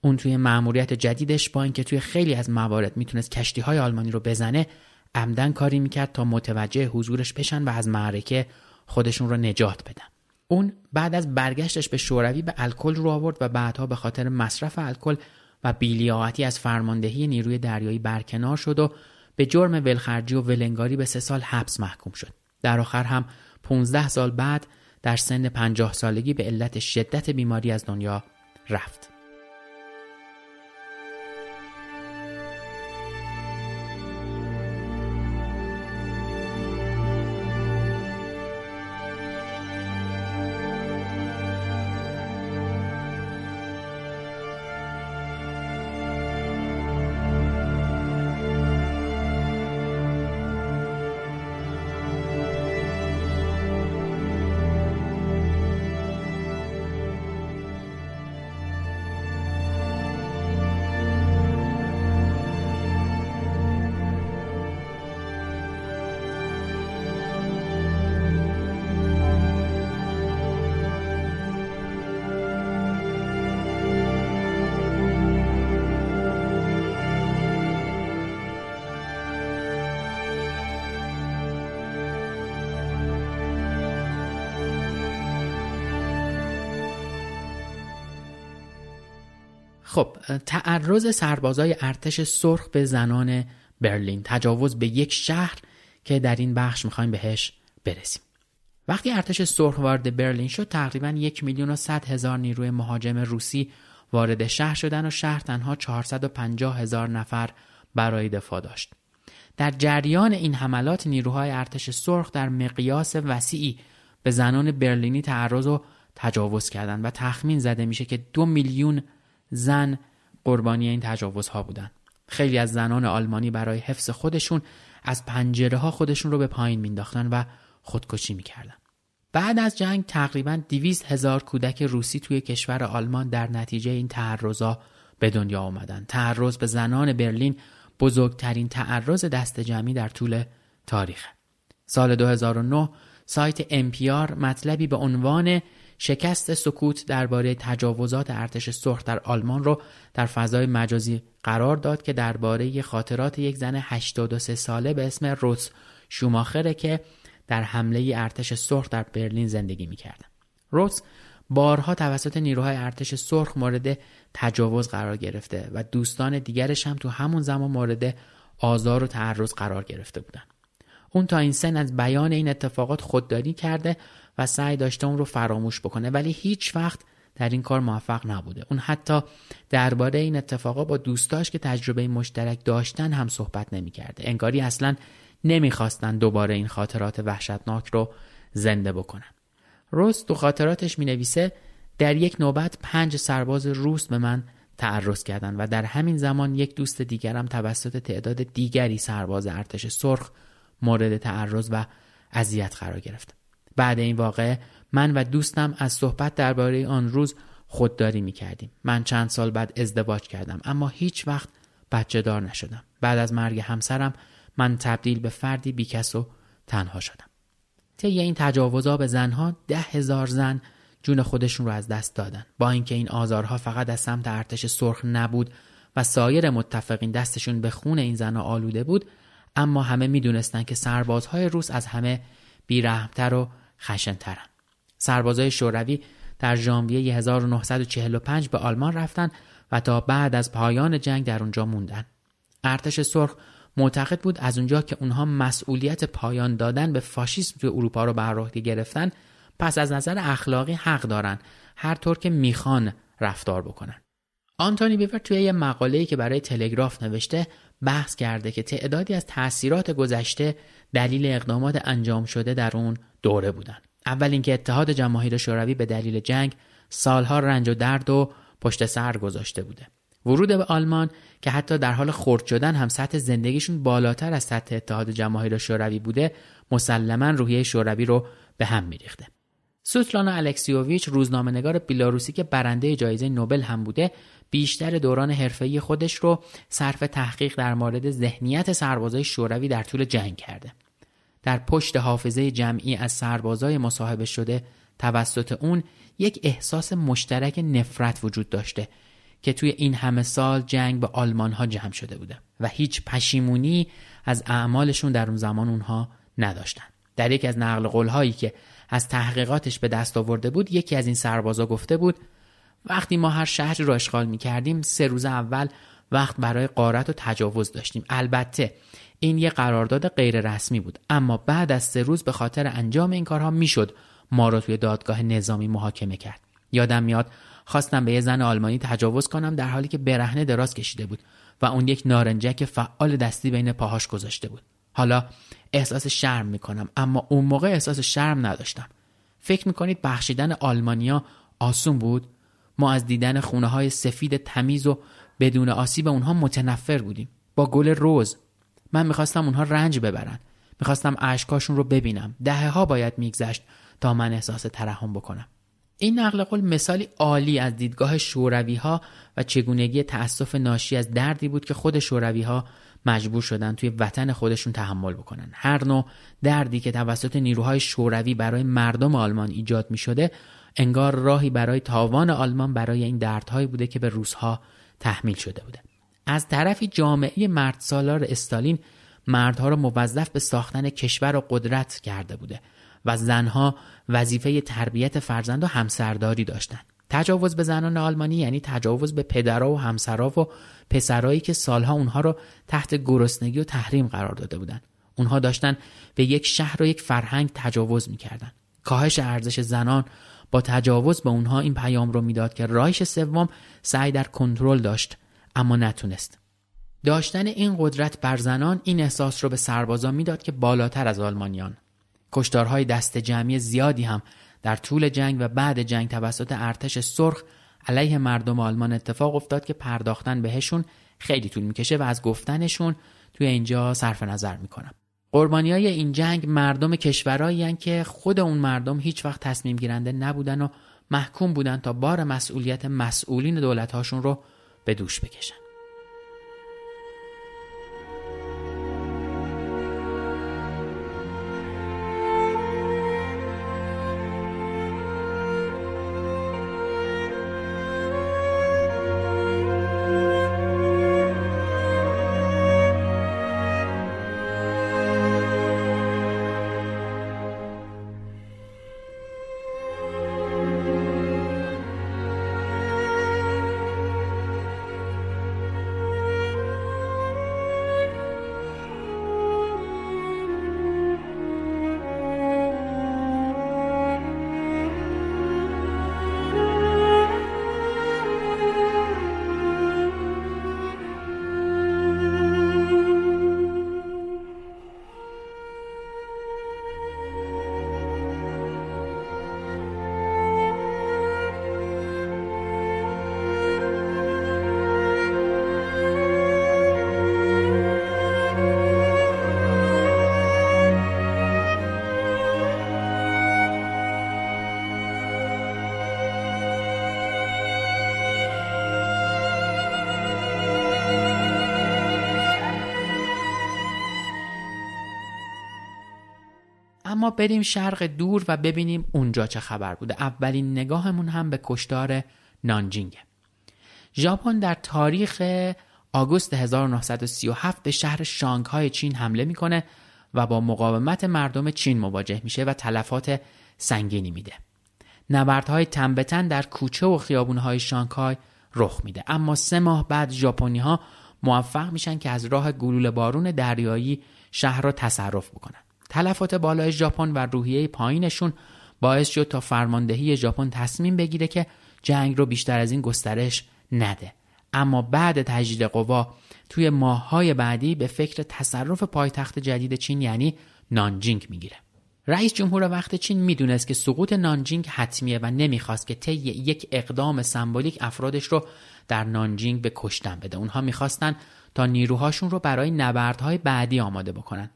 اون توی مأموریت جدیدش با اینکه توی خیلی از موارد می‌تونست کشتی های آلمانی رو بزنه عمدن کاری می‌کرد تا متوجه حضورش بشن و از معرکه خودشون رو نجات بدن. اون بعد از برگشتش به شوروی به الکل رو آورد و بعدها به خاطر مصرف الکل و بیلیاقتی از فرماندهی نیروی دریایی برکنار شد و به جرم ولخرجی و ولنگاری به سه سال حبس محکوم شد. در آخر هم 15 سال بعد در سن 50 سالگی به علت شدت بیماری از دنیا رفت. تعرض سربازای ارتش سرخ به زنان برلین. تجاوز به یک شهر که در این بخش می‌خوایم بهش برسیم. وقتی ارتش سرخ وارد برلین شد تقریبا یک میلیون و صد هزار نیروی مهاجم روسی وارد شهر شدن و شهر تنها 450 هزار نفر برای دفاع داشت. در جریان این حملات نیروهای ارتش سرخ در مقیاس وسیعی به زنان برلینی تعرض و تجاوز کردند و تخمین زده میشه که دو میلیون زن قربانی این تجاوزها بودن. خیلی از زنان آلمانی برای حفظ خودشون از پنجره ها خودشون رو به پایین مینداختن و خودکشی می‌کردن. بعد از جنگ تقریبا دیویز هزار کودک روسی توی کشور آلمان در نتیجه این تعرضا به دنیا آمدن. تعرض به زنان برلین بزرگترین تعرض دست جمعی در طول تاریخ سال 2009 سایت امپیار مطلبی به عنوان شکست سکوت درباره تجاوزات ارتش سرخ در آلمان را در فضای مجازی قرار داد که درباره خاطرات یک زن 83 ساله به اسم روس شوماخره که در حمله ارتش سرخ در برلین زندگی می‌کرد. روس بارها توسط نیروهای ارتش سرخ مورد تجاوز قرار گرفته و دوستان دیگرش هم تو همون زمان مورد آزار و تعرض قرار گرفته بودند. اون تا این سن از بیان این اتفاقات خودداری کرده و سعی داشته اون رو فراموش بکنه. ولی هیچ وقت در این کار موفق نبوده. اون حتی درباره این اتفاقا با دوستاش که تجربه مشترک داشتن هم صحبت نمی‌کرده. انگاری اصلا نمی‌خواستن دوباره این خاطرات وحشتناک رو زنده بکنن. روز تو خاطراتش می نویسه در یک نوبت پنج سرباز روس به من تعرض کردند و در همین زمان یک دوست دیگرم توسط تعداد دیگری سرباز ارتش سرخ مورد تعرض و اذیت قرار گرفت بعد این واقعه من و دوستم از صحبت درباره آن روز خودداری می کردیم. من چند سال بعد ازدواج کردم اما هیچ وقت بچه دار نشدم. بعد از مرگ همسرم من تبدیل به فردی بیکس و تنها شدم. طی این تجاوزها به زنها ده هزار زن جون خودشون رو از دست دادن. با اینکه این آزارها فقط از سمت ارتش سرخ نبود و سایر متفقین دستشون به خون این زنها آلوده بود اما همه می‌دونستند که سربازهای روس از همه بیرحمتر و خشنترن. سربازهای شوروی در ژانویه 1945 به آلمان رفتن و تا بعد از پایان جنگ در اونجا موندن. ارتش سرخ معتقد بود از اونجا که اونها مسئولیت پایان دادن به فاشیسم توی اروپا رو بر عهده گرفتن پس از نظر اخلاقی حق دارن هر طور که می‌خوان رفتار بکنن. آنتونی بیور توی یه مقاله‌ای که برای تلگراف نوشته بحث کرده که تعدادی از تاثیرات گذشته دلیل اقدامات انجام شده در اون دوره بودن. اول اینکه اتحاد جماهیر شوروی به دلیل جنگ سالها رنج و درد و پشت سر گذاشته بوده. ورود به آلمان که حتی در حال خرد شدن هم سطح زندگیشون بالاتر از سطح اتحاد جماهیر شوروی بوده مسلما روحیه شوروی رو به هم میریخته. سوتلانا الکسیوویچ روزنامه‌نگار بیلاروسی که برنده جایزه نوبل هم بوده بیشتر دوران حرفه‌ای خودش رو صرف تحقیق در مورد ذهنیت سربازای شوروی در طول جنگ کرده. در پشت حافظه جمعی از سربازای مصاحبه شده توسط اون یک احساس مشترک نفرت وجود داشته که توی این همه سال جنگ به آلمان ها جمع شده بوده و هیچ پشیمونی از اعمالشون در اون زمان اونها نداشتن در یکی از نقل قول هایی که از تحقیقاتش به دست آورده بود یکی از این سربازا گفته بود وقتی ما هر شهری رو اشغال می کردیم سه روز اول وقت برای قارت و تجاوز داشتیم. البته این یه قرارداد غیر رسمی بود اما بعد از سه روز به خاطر انجام این کارها می‌شد ما رو توی دادگاه نظامی محاکمه کرد. یادم میاد خواستم به یه زن آلمانی تجاوز کنم در حالی که برهنه دراز کشیده بود و اون یک نارنجک فعال دستی بین پاهاش گذاشته بود. حالا احساس شرم می‌کنم اما اون موقع احساس شرم نداشتم. فکر می‌کنید بخشیدن آلمانیا آسون بود؟ ما از دیدن خونه های سفید تمیز و بدون آسیب اونها متنفر بودیم. با گل روز. من می‌خواستم اونها رنج ببرن. می‌خواستم اشکاشون رو ببینم. دهه ها باید میگذشت تا من احساس ترحم بکنم. این نقل قول مثالی عالی از دیدگاه شوروی ها و چگونگی تأسف ناشی از دردی بود که خود شوروی ها مجبور شدن توی وطن خودشون تحمل بکنن. هر نوع دردی که توسط نیروهای شوروی برای مردم آلمان ایجاد می شده انگار راهی برای تاوان آلمان برای این دردهایی بوده که به روسها تحمیل شده بوده از طرفی جامعه مرد سالار استالین مردها را موظف به ساختن کشور و قدرت کرده بوده و زنها وظیفه تربیت فرزند و همسرداری داشتند. تجاوز به زنان آلمانی یعنی تجاوز به پدرها و همسرها و پسرایی که سالها اونها رو تحت گرسنگی و تحریم قرار داده بودند. اونها داشتن به یک شهر و یک فرهنگ تجاوز می‌کردند. کاهش ارزش زنان با تجاوز به اونها این پیام رو می‌داد که رایش سوم سعی در کنترل داشت اما نتونست. داشتن این قدرت بر زنان این احساس رو به سربازان می‌داد که بالاتر از آلمانیان. کشتارهای دست جمعی زیادی هم در طول جنگ و بعد جنگ توسط ارتش سرخ علیه مردم آلمان اتفاق افتاد که پرداختن بهشون خیلی طول می‌کشه و از گفتنشون توی اینجا صرف نظر می‌کنم. قربانی های این جنگ مردم کشورهایی که خود اون مردم هیچ وقت تصمیم گیرنده نبودن و محکوم بودن تا بار مسئولیت مسئولین دولتهاشون رو به دوش بکشن. اما بریم شرق دور و ببینیم اونجا چه خبر بوده اولین نگاهمون هم به کشتار نانجینگه ژاپن در تاریخ آگوست 1937 به شهر شانگهای چین حمله می‌کنه و با مقاومت مردم چین مواجه میشه و تلفات سنگینی میده. نبردهای تن در کوچه و خیابونهای شانگهای رخ میده اما سه ماه بعد ژاپنی ها موفق میشن که از راه گلوله بارون دریایی شهر را تصرف بکنن. تلفات بالای ژاپن و روحیه پایینشون باعث شد تا فرماندهی ژاپن تصمیم بگیره که جنگ رو بیشتر از این گسترش نده. اما بعد تجدید قوا توی ماههای بعدی به فکر تصرف پایتخت جدید چین یعنی نانجینگ می‌گیره. رئیس جمهور وقت چین می‌دونست که سقوط نانجینگ حتمیه و نمی‌خواست که طی یک اقدام سمبولیک افرادش رو در نانجینگ به کشتن بده. اونها می‌خواستن تا نیروهاشون رو برای نبردهای بعدی آماده بکنن.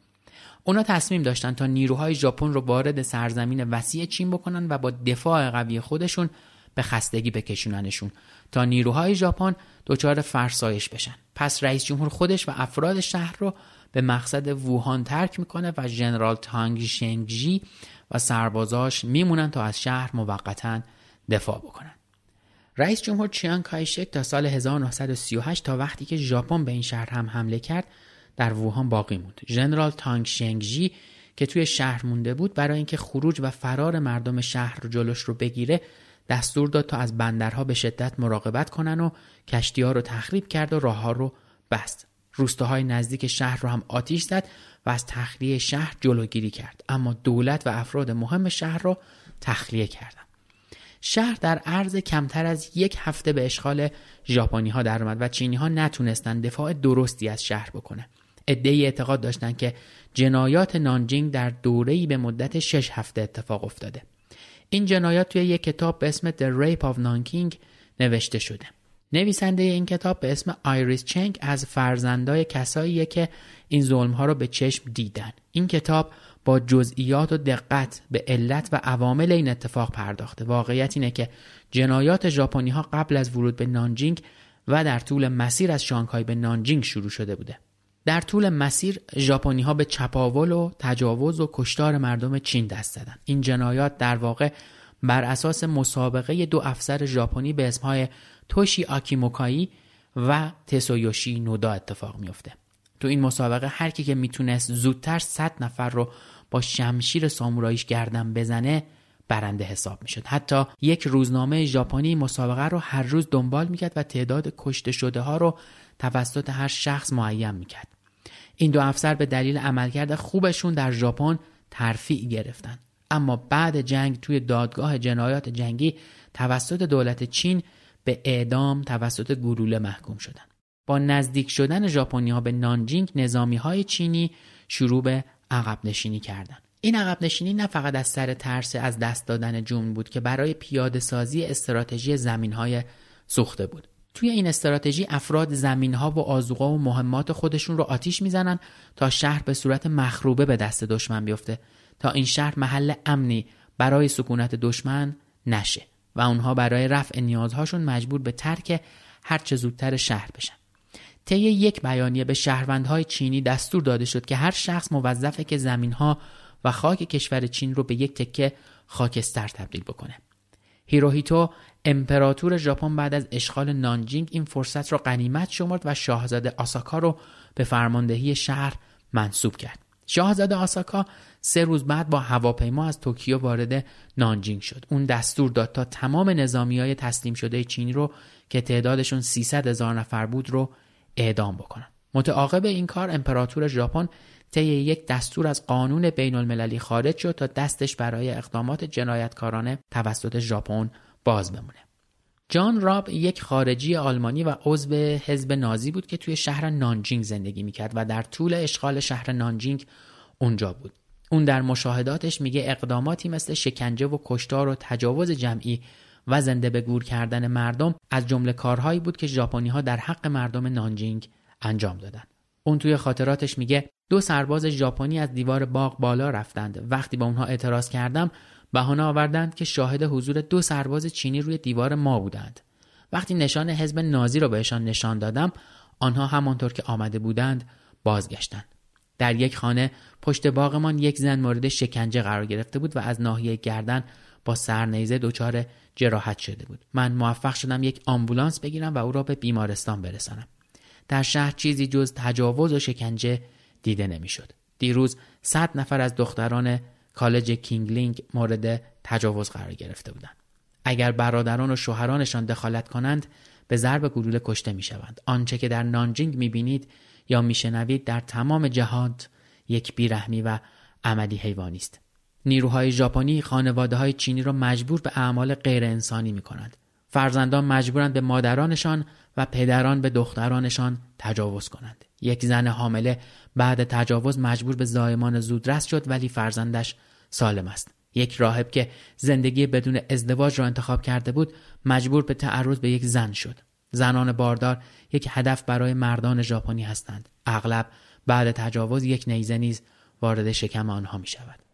اونا تصمیم داشتن تا نیروهای ژاپن رو وارد سرزمین وسیع چین بکنن و با دفاع قوی خودشون به خستگی بکشوننشون تا نیروهای ژاپن دچار فرسایش بشن. پس رئیس جمهور خودش و افراد شهر رو به مقصد ووهان ترک می‌کنه و ژنرال تانگ شنگجی و سربازاش میمونن تا از شهر موقتا دفاع بکنن. رئیس جمهور چیان کایشک تا سال 1938 تا وقتی که ژاپن به این شهر هم حمله کرد در ووهان باقی موند ژنرال تانگ شنگجی که توی شهر مونده بود برای اینکه خروج و فرار مردم شهر جلوش رو بگیره دستور داد تا از بندرها به شدت مراقبت کنن و کشتی ها رو تخریب کرد و راه ها رو بست. روستاهای نزدیک شهر رو هم آتیش زد و از تخلیه شهر جلوگیری کرد اما دولت و افراد مهم شهر رو تخلیه کردند. شهر در عرض کمتر از یک هفته به اشغال ژاپنی ها درآمد و چینی ها نتونستند دفاع درستی از شهر بکنه. ادعی اعتقاد داشتند که جنایات نانجینگ در دوره‌ای به مدت شش هفته اتفاق افتاده. این جنایات توی یک کتاب به اسم The Rape of Nanking نوشته شده. نویسنده این کتاب به اسم آیریس چنگ از فرزندای کساییه که این ظلم ها رو به چشم دیدن. این کتاب با جزئیات و دقت به علت و عوامل این اتفاق پرداخته. واقعیت اینه که جنایات ژاپنی ها قبل از ورود به نانجینگ و در طول مسیر از شانگهای به نانجینگ شروع شده بوده. در طول مسیر ژاپنی ها به چپاول و تجاوز و کشتار مردم چین دست زدند این جنایات در واقع بر اساس مسابقه دو افسر ژاپنی به اسمهای توشی آکیموکایی و تسویوشی نودا اتفاق میافته. تو این مسابقه هر کی که می‌تونست زودتر 100 نفر رو با شمشیر ساموراییش گردن بزنه برنده حساب می‌شد. حتی یک روزنامه ژاپنی مسابقه رو هر روز دنبال می‌کرد و تعداد کشته شده ها رو توسط هر شخص معین می‌کرد. این دو افسر به دلیل عملکرد خوبشون در ژاپن ترفیع گرفتن اما بعد جنگ توی دادگاه جنایات جنگی توسط دولت چین به اعدام توسط گلوله محکوم شدند. با نزدیک شدن ژاپنیها به نانجینگ نظامی های چینی شروع به عقب نشینی کردند. این عقب نشینی نه فقط از سر ترس از دست دادن جون بود که برای پیاده سازی استراتژی زمین های سوخته بود. توی این استراتژی افراد زمین ها و آزوقا و مهمات خودشون رو آتیش می‌زنن تا شهر به صورت مخروبه به دست دشمن بیفته. تا این شهر محل امنی برای سکونت دشمن نشه و اونها برای رفع نیازهاشون مجبور به ترک هرچه زودتر شهر بشن. طی یک بیانیه به شهروندهای چینی دستور داده شد که هر شخص موظفه که زمینها و خاک کشور چین رو به یک تکه خاکستر تبدیل بکنه. هیروهیتو امپراتور ژاپن بعد از اشغال نانجینگ این فرصت را غنیمت شمرد و شاهزاده آساکا رو به فرماندهی شهر منصوب کرد. شاهزاده آساکا سه روز بعد با هواپیما از توکیو وارد نانجینگ شد. اون دستور داد تا تمام نظامی های تسلیم شده چینی رو که تعدادشون 300 هزار نفر بود رو اعدام بکنن. متعاقب این کار امپراتور ژاپن طی یک دستور از قانون بین المللی خارج شد تا دستش برای اقدامات جنایتکارانه توسط ژاپن باز بمونه. جان راب یک خارجی آلمانی و عضو حزب نازی بود که توی شهر نانجینگ زندگی می‌کرد و در طول اشغال شهر نانجینگ اونجا بود. اون در مشاهداتش میگه اقداماتی مثل شکنجه و کشتار و تجاوز جمعی و زنده به گور کردن مردم از جمله کارهایی بود که ژاپنی ها در حق مردم نانجینگ انجام دادند. اون توی خاطراتش میگه دو سرباز ژاپنی از دیوار باغ بالا رفتند وقتی با اونها اعتراض کردم بهانه آوردند که شاهد حضور دو سرباز چینی روی دیوار ما بودند. وقتی نشان حزب نازی را بهشان نشان دادم آنها همانطور که آمده بودند بازگشتند. در یک خانه پشت باغمان یک زن مورد شکنجه قرار گرفته بود و از ناحیه گردن با سرنیزه دچار جراحت شده بود. من موفق شدم یک آمبولانس بگیرم و او را به بیمارستان برسانم. در شهر چیزی جز تجاوز و شکنجه دیده نمی‌شد. دیروز صد نفر از دختران کالج کینگلینگ مورد تجاوز قرار گرفته بودند اگر برادران و شوهرانشان دخالت کنند به ضرب گلوله کشته می‌شوند آنچه که در نانجینگ می‌بینید یا میشنوید در تمام جهات یک بیرحمی و عملی حیوانی است نیروهای ژاپنی خانواده های چینی را مجبور به اعمال غیر انسانی می کنند. فرزندان مجبورند به مادرانشان و پدران به دخترانشان تجاوز کنند. یک زن حامله بعد تجاوز مجبور به زایمان زودرس شد ولی فرزندش سالم است. یک راهب که زندگی بدون ازدواج را انتخاب کرده بود مجبور به تعرض به یک زن شد. زنان باردار یک هدف برای مردان ژاپنی هستند. اغلب بعد تجاوز یک نیزه نیز وارد شکم آنها می شود.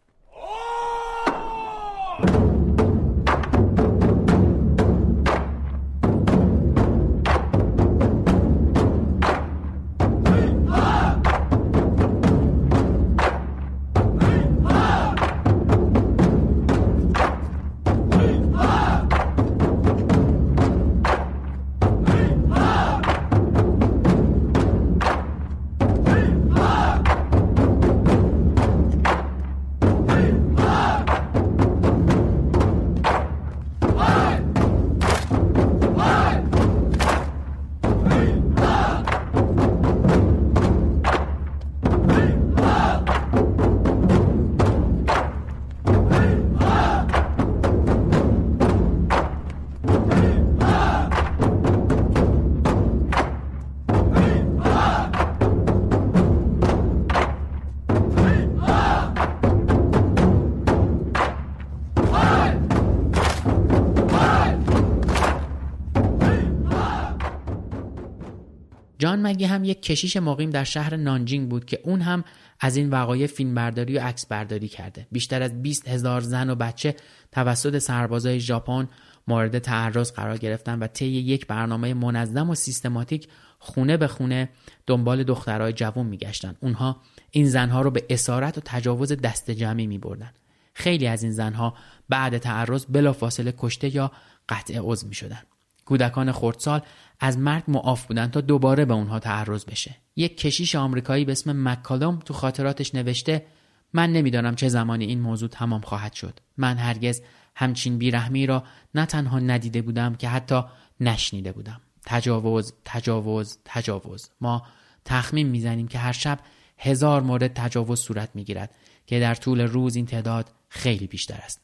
جان مگی هم یک کشیش مقیم در شهر نانجینگ بود که اون هم از این وقایع فیلمبرداری و عکس برداری کرده بیشتر از 20 هزار زن و بچه توسط سربازای ژاپن مورد تعرض قرار گرفتن و طی یک برنامه منظم و سیستماتیک خونه به خونه دنبال دخترای جوان میگشتن اونها این زنها رو به اسارت و تجاوز دست جمعی می بردن. خیلی از این زنها بعد تعرض بلافاصله کشته یا قطع عضو می شدن. کودکان خردسال از مرگ معاف بودن تا دوباره به اونها تعرض بشه. یک کشیش آمریکایی به اسم مکالوم تو خاطراتش نوشته من نمی‌دانم چه زمانی این موضوع تمام خواهد شد. من هرگز همچین بیرحمی را نه تنها ندیده بودم که حتی نشنیده بودم. تجاوز تجاوز تجاوز. ما تخمین می‌زنیم که هر شب هزار مورد تجاوز صورت می‌گیرد که در طول روز این تعداد خیلی بیشتر است.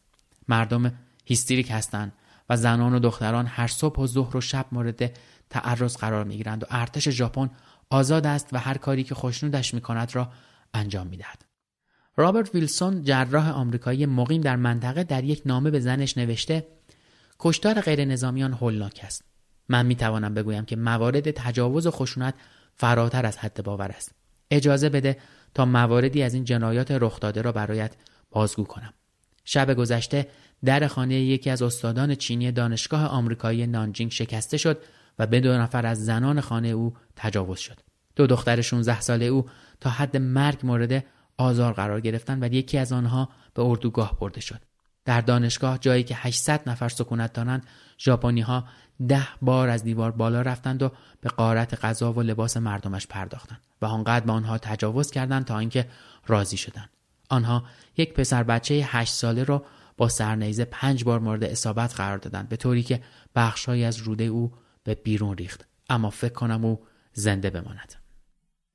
مردم هیستریک هستند. و زنان و دختران هر صبح و ظهر و شب مورد تعرض قرار می گیرند و ارتش ژاپن آزاد است و هر کاری که خوشنودش می کند را انجام می دهد. رابرت ویلسون جراح آمریکایی مقیم در منطقه در یک نامه به زنش نوشته کشتار غیر نظامیان هولناک است. من می توانم بگویم که موارد تجاوز و خشونت فراتر از حد باور است. اجازه بده تا مواردی از این جنایات رخ داده را برایت بازگو کنم. شب گذشته در خانه یکی از استادان چینی دانشگاه آمریکایی نانجینگ شکسته شد و به دو نفر از زنان خانه او تجاوز شد. دو دختر 16 ساله او تا حد مرگ مورد آزار قرار گرفتند و یکی از آنها به اردوگاه برده شد. در دانشگاه جایی که 800 نفر سکونت دارند ژاپنی ها ده بار از دیوار بالا رفتند و به قارت غذا و لباس مردمش پرداختند و آنقدر به آنها تجاوز کردند تا اینکه راضی شدند آنها یک پسر بچه 8 ساله را با سرنیزه پنج بار مورد اصابت قرار دادند به طوری که بخشهایی از روده او به بیرون ریخت. اما فکر کنم او زنده بماند.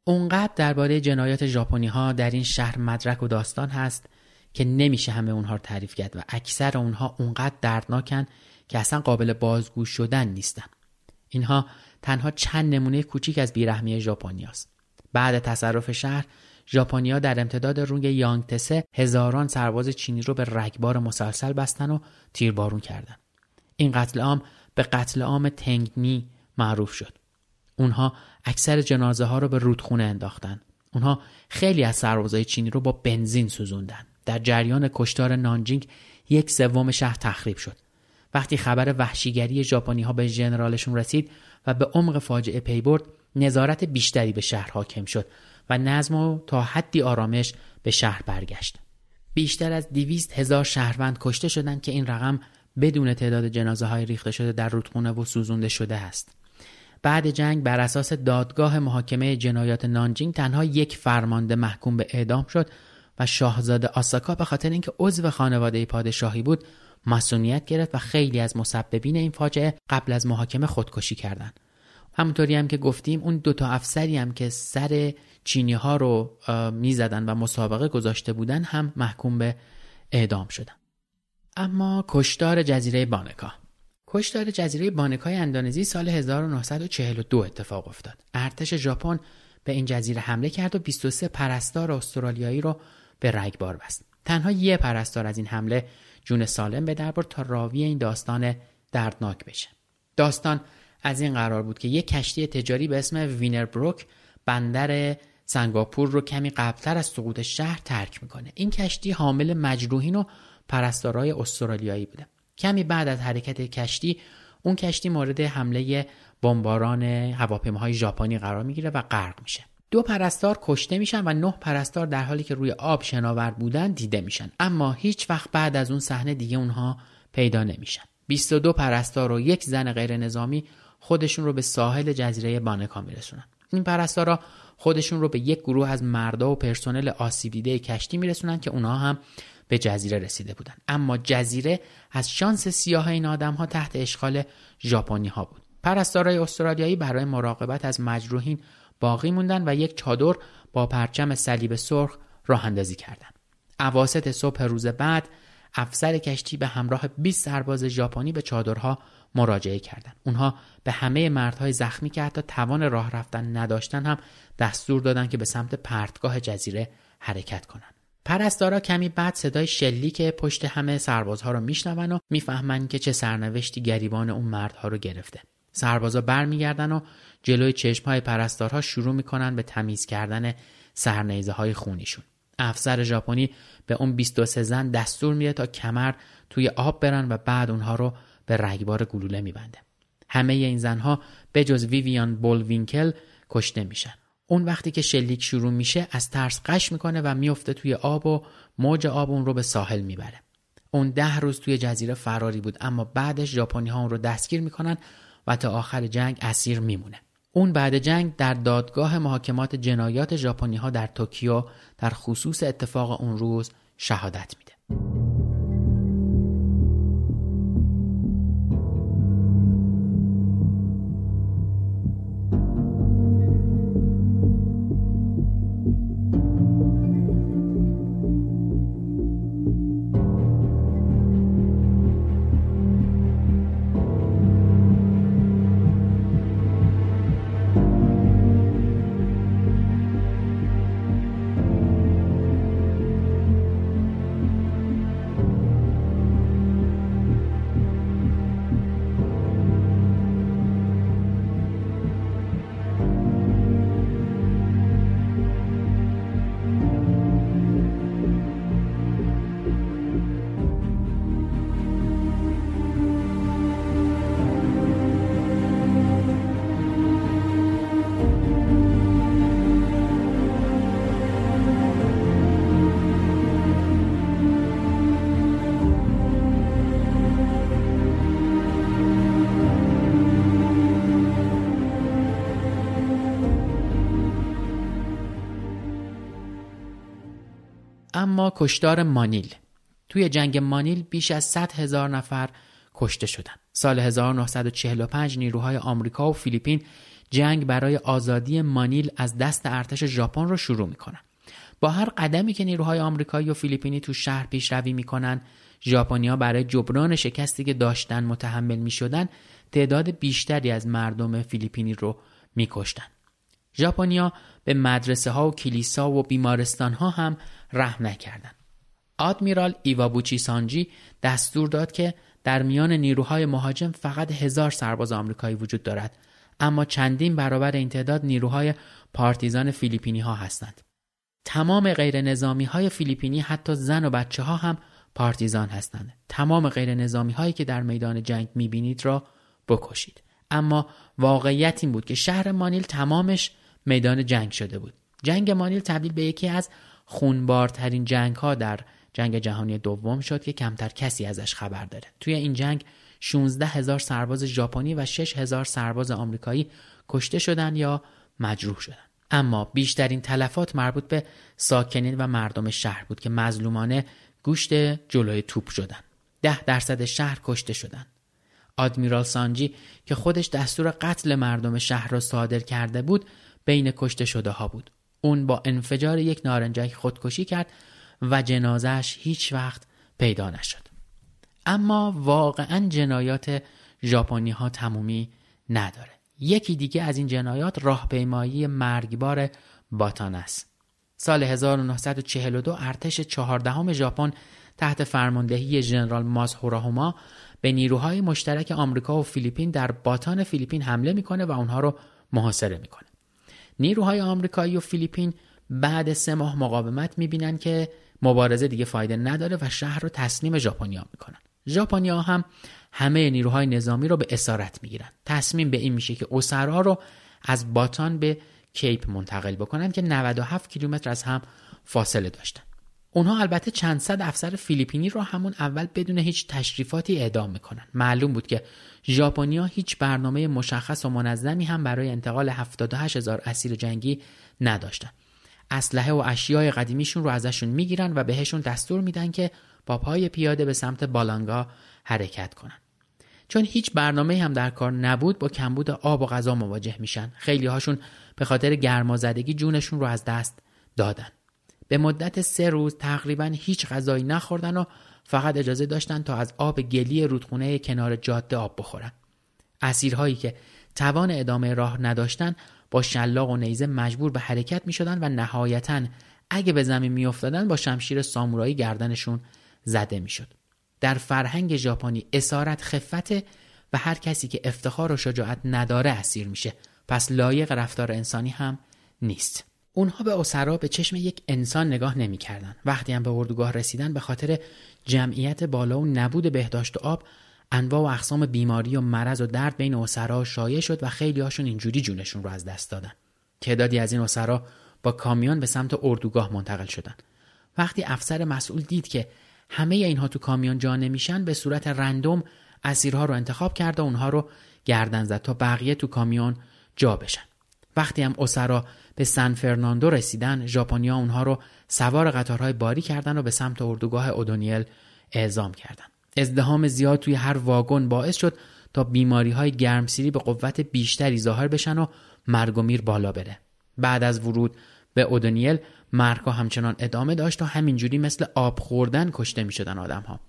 اونقدر درباره جنایات ژاپنی ها در این شهر مدرک و داستان هست که نمیشه همه اونها رو تعریف کرد و اکثر اونها اونقدر دردناکن که اصلا قابل بازگو شدن نیستن. اینها تنها چند نمونه کوچیک از بیرحمی ژاپنیاست بعد تصرف شهر ژاپنیا در امتداد روی یانگتسه هزاران سرباز چینی رو به رگبار مسلسل بستن و تیربارون کردند. این قتل عام به قتل عام تنگنی معروف شد. اونها اکثر جنازه ها رو به رودخونه انداختن. اونها خیلی از سربازای چینی رو با بنزین سوزوندن. در جریان کشتار نانجینگ یک سوم شهر تخریب شد. وقتی خبر وحشیگری ژاپنی ها به ژنرالشون رسید و به عمق فاجعه پی برد نظارت بیشتری به شهر حاکم شد و نظم و تا حدی آرامش به شهر برگشت. بیشتر از دیویست هزار شهروند کشته شدند که این رقم بدون تعداد جنازه های ریخته شده در رودخونه و سوزونده شده است. بعد جنگ بر اساس دادگاه محاکمه جنایات نانجینگ تنها یک فرمانده محکوم به اعدام شد و شاهزاده آساکا به خاطر اینکه عضو خانواده پادشاهی بود مسئولیت گرفت و خیلی از مسببین این فاجعه قبل از محاکمه خودکشی کردند. همونطوری هم که گفتیم اون دوتا افسری هم که سر چینی ها رو می‌زدن و مسابقه گذاشته بودن هم محکوم به اعدام شدن. اما کشتار جزیره بانکا. کشتار جزیره بانکای اندونزی سال 1942 اتفاق افتاد. ارتش ژاپن به این جزیره حمله کرد و 23 پرستار استرالیایی رو به رگبار بست. تنها یه پرستار از این حمله جون سالم به دربار تا راوی این داستان دردناک بشه. داستان از این قرار بود که یک کشتی تجاری به اسم وینر بروک بندر سنگاپور رو کمی قبلتر از سقوط شهر ترک می‌کنه. این کشتی حامل مجروحین و پرستارای استرالیایی بوده. کمی بعد از حرکت کشتی اون کشتی مورد حمله بمباران هواپیماهای ژاپنی قرار می‌گیره و غرق میشه. دو پرستار کشته میشن و نه پرستار در حالی که روی آب شناور بودن دیده میشن. اما هیچ وقت بعد از اون صحنه دیگه اونها پیدا نمیشن. 22 پرستار و یک زن غیر نظامی خودشون رو به ساحل جزیره بانکا میرسونن. این پرستارا خودشون رو به یک گروه از مردا و پرسنل آسیب دیده کشتی میرسونن که اونها هم به جزیره رسیده بودن. اما جزیره از شانس سیاه این آدم ها تحت اشغال ژاپنی ها بود. پرستارای استرالیایی برای مراقبت از مجروحین باقی موندن و یک چادر با پرچم صلیب سرخ راه اندازی کردند. اواسط صبح روز بعد افسر کشتی به همراه 20 سرباز ژاپنی به چادرها مراجعه کردند. اونها به همه مردهای زخمی که حتی توان راه رفتن نداشتن هم دستور دادند که به سمت پرتگاه جزیره حرکت کنند. پرستارا کمی بعد صدای شلی که پشت همه سربازها رو میشنون و می‌فهمند که چه سرنوشتی گریبان اون مردها رو گرفته. سربازا برمیگردن و جلوی چشمهای پرستارها شروع می‌کنن به تمیز کردن سرنیزه های خونیشون. افسر ژاپنی به اون 23 زن دستور میده تا کمر توی آب برن و بعد اونها رو به رگبار گلوله میبنده. همه این زنها به جز ویویان بولوینکل کشته میشن. اون وقتی که شلیک شروع میشه از ترس قش می‌کنه و میفته توی آب و موج آب اون رو به ساحل می‌بره. اون ده روز توی جزیره فراری بود اما بعدش ژاپنی ها اون رو دستگیر می‌کنن و تا آخر جنگ اسیر میمونه. اون بعد جنگ در دادگاه محاکمات جنایات ژاپنی ها در توکیو در خصوص اتفاق اون روز شهادت میده. اما کشتار مانیل توی جنگ مانیل بیش از 100 هزار نفر کشته شدند. سال 1945 نیروهای آمریکا و فیلیپین جنگ برای آزادی مانیل از دست ارتش ژاپن رو شروع می‌کنن. با هر قدمی که نیروهای آمریکایی و فیلیپینی تو شهر پیشروی می‌کنن ژاپنیا برای جبران شکستی که داشتن متحمل می‌شدن تعداد بیشتری از مردم فیلیپینی رو میکشتن. ژاپنیا به مدرسه ها و کلیسا و بیمارستان ها هم رحم نکردند. آدمیرال ایوابوچی سانجی دستور داد که در میان نیروهای مهاجم فقط هزار سرباز آمریکایی وجود دارد اما چندین برابر این تعداد نیروهای پارتیزان فیلیپینی ها هستند. تمام غیر نظامی های فیلیپینی حتی زن و بچه ها هم پارتیزان هستند. تمام غیر نظامی هایی که در میدان جنگ می‌بینید را بکشید. اما واقعیت این بود که شهر مانیل تمامش میدان جنگ شده بود. جنگ مانیل تبدیل به یکی از خونبارترین جنگ ها در جنگ جهانی دوم شد که کمتر کسی ازش خبر داره. توی این جنگ 16 هزار سرباز ژاپنی و 6 هزار سرباز آمریکایی کشته شدند یا مجروح شدند. اما بیشترین تلفات مربوط به ساکنین و مردم شهر بود که مظلومانه گوشت جلوی توپ شدند. ده درصد شهر کشته شدند. آدمیرال سانجی که خودش دستور قتل مردم شهر را صادر کرده بود بین کشته شده ها بود. اون با انفجار یک نارنجک خودکشی کرد و جنازش هیچ وقت پیدا نشد. اما واقعا جنایات ژاپنی ها تمومی نداره. یکی دیگه از این جنایات راهپیمایی مرگبار باتان است سال 1942 ارتش چهاردهم ژاپن تحت فرماندهی ژنرال مازهوراهوما به نیروهای مشترک آمریکا و فیلیپین در باتان فیلیپین حمله می‌کنه و اونها رو محاصره می‌کنه. نیروهای آمریکایی و فیلیپین بعد سه ماه مقاومت می‌بینن که مبارزه دیگه فایده نداره و شهر رو تسلیم ژاپنیا می‌کنن. ژاپنیا هم همه نیروهای نظامی رو به اسارت می‌گیرن. تصمیم به این میشه که اسرا رو از باتان به کیپ منتقل بکنن که 97 کیلومتر از هم فاصله داشتن. اونها البته چند صد افسر فیلیپینی رو همون اول بدون هیچ تشریفاتی اعدام می‌کنن. معلوم بود که ژاپنیا هیچ برنامه مشخص و منظمی هم برای انتقال 78 هزار اسیر جنگی نداشتن. اسلحه و اشیای قدیمیشون رو ازشون می‌گیرن و بهشون دستور میدن که با پای پیاده به سمت بالانگا حرکت کنن. چون هیچ برنامه هم در کار نبود با کمبود آب و غذا مواجه میشن. خیلی هاشون به خاطر گرمازدگی جونشون رو از دست دادن. به مدت سه روز تقریبا هیچ غذایی نخوردن و فقط اجازه داشتن تا از آب گلی رودخونه کنار جاده آب بخورن. اسیرهایی که توان ادامه راه نداشتن با شلاق و نیزه مجبور به حرکت می شدن و نهایتا اگه به زمین می افتادن با شمشیر سامورایی گردنشون زده می شد. در فرهنگ ژاپنی اسارت خفته و هر کسی که افتخار و شجاعت نداره اسیر میشه. پس لایق رفتار انسانی هم نیست. اونها به اسرا به چشم یک انسان نگاه نمی‌کردند. وقتی هم به اردوگاه رسیدن به خاطر جمعیت بالا و نبود بهداشت و آب انواع و اقسام بیماری و مرض و درد بین اسرا شایع شد و خیلی هاشون اینجوری جونشون رو از دست دادن. تعدادی از این اسرا با کامیون به سمت اردوگاه منتقل شدن. وقتی افسر مسئول دید که همه اینها تو کامیون جا نمیشن به صورت رندوم اسیرها رو انتخاب کرد و اونها رو گردن زد تا بقیه تو کامیون جا بشن. وقتی هم اسرا به سن فرناندو رسیدن ژاپنیا اونها رو سوار قطارهای باری کردن و به سمت اردوگاه اودونیل اعزام کردند. ازدهام زیاد توی هر واگن باعث شد تا بیماری های گرمسیری به قوت بیشتری ظاهر بشن و مرگ و میر بالا بره. بعد از ورود به اودونیل مرگها همچنان ادامه داشت و همینجوری مثل آب خوردن کشته می شدن آدم ها.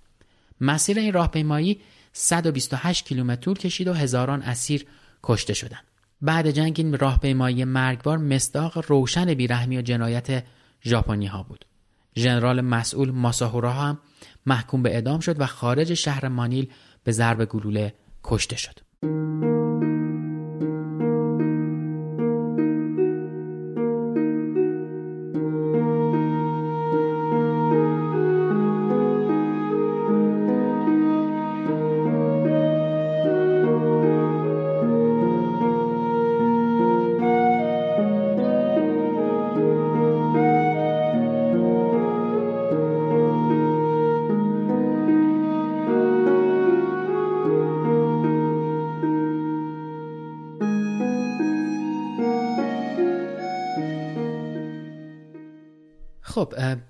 مسیر این راهپیمایی 128 کیلومتر کشید و هزاران اسیر کشته شدند. بعد جنگ این راهپیمایی مرگبار مصداق روشن بیرحمی و جنایت ژاپنی ها بود. ژنرال مسئول ماساهورا هم محکوم به اعدام شد و خارج شهر مانیل به ضرب گلوله کشته شد.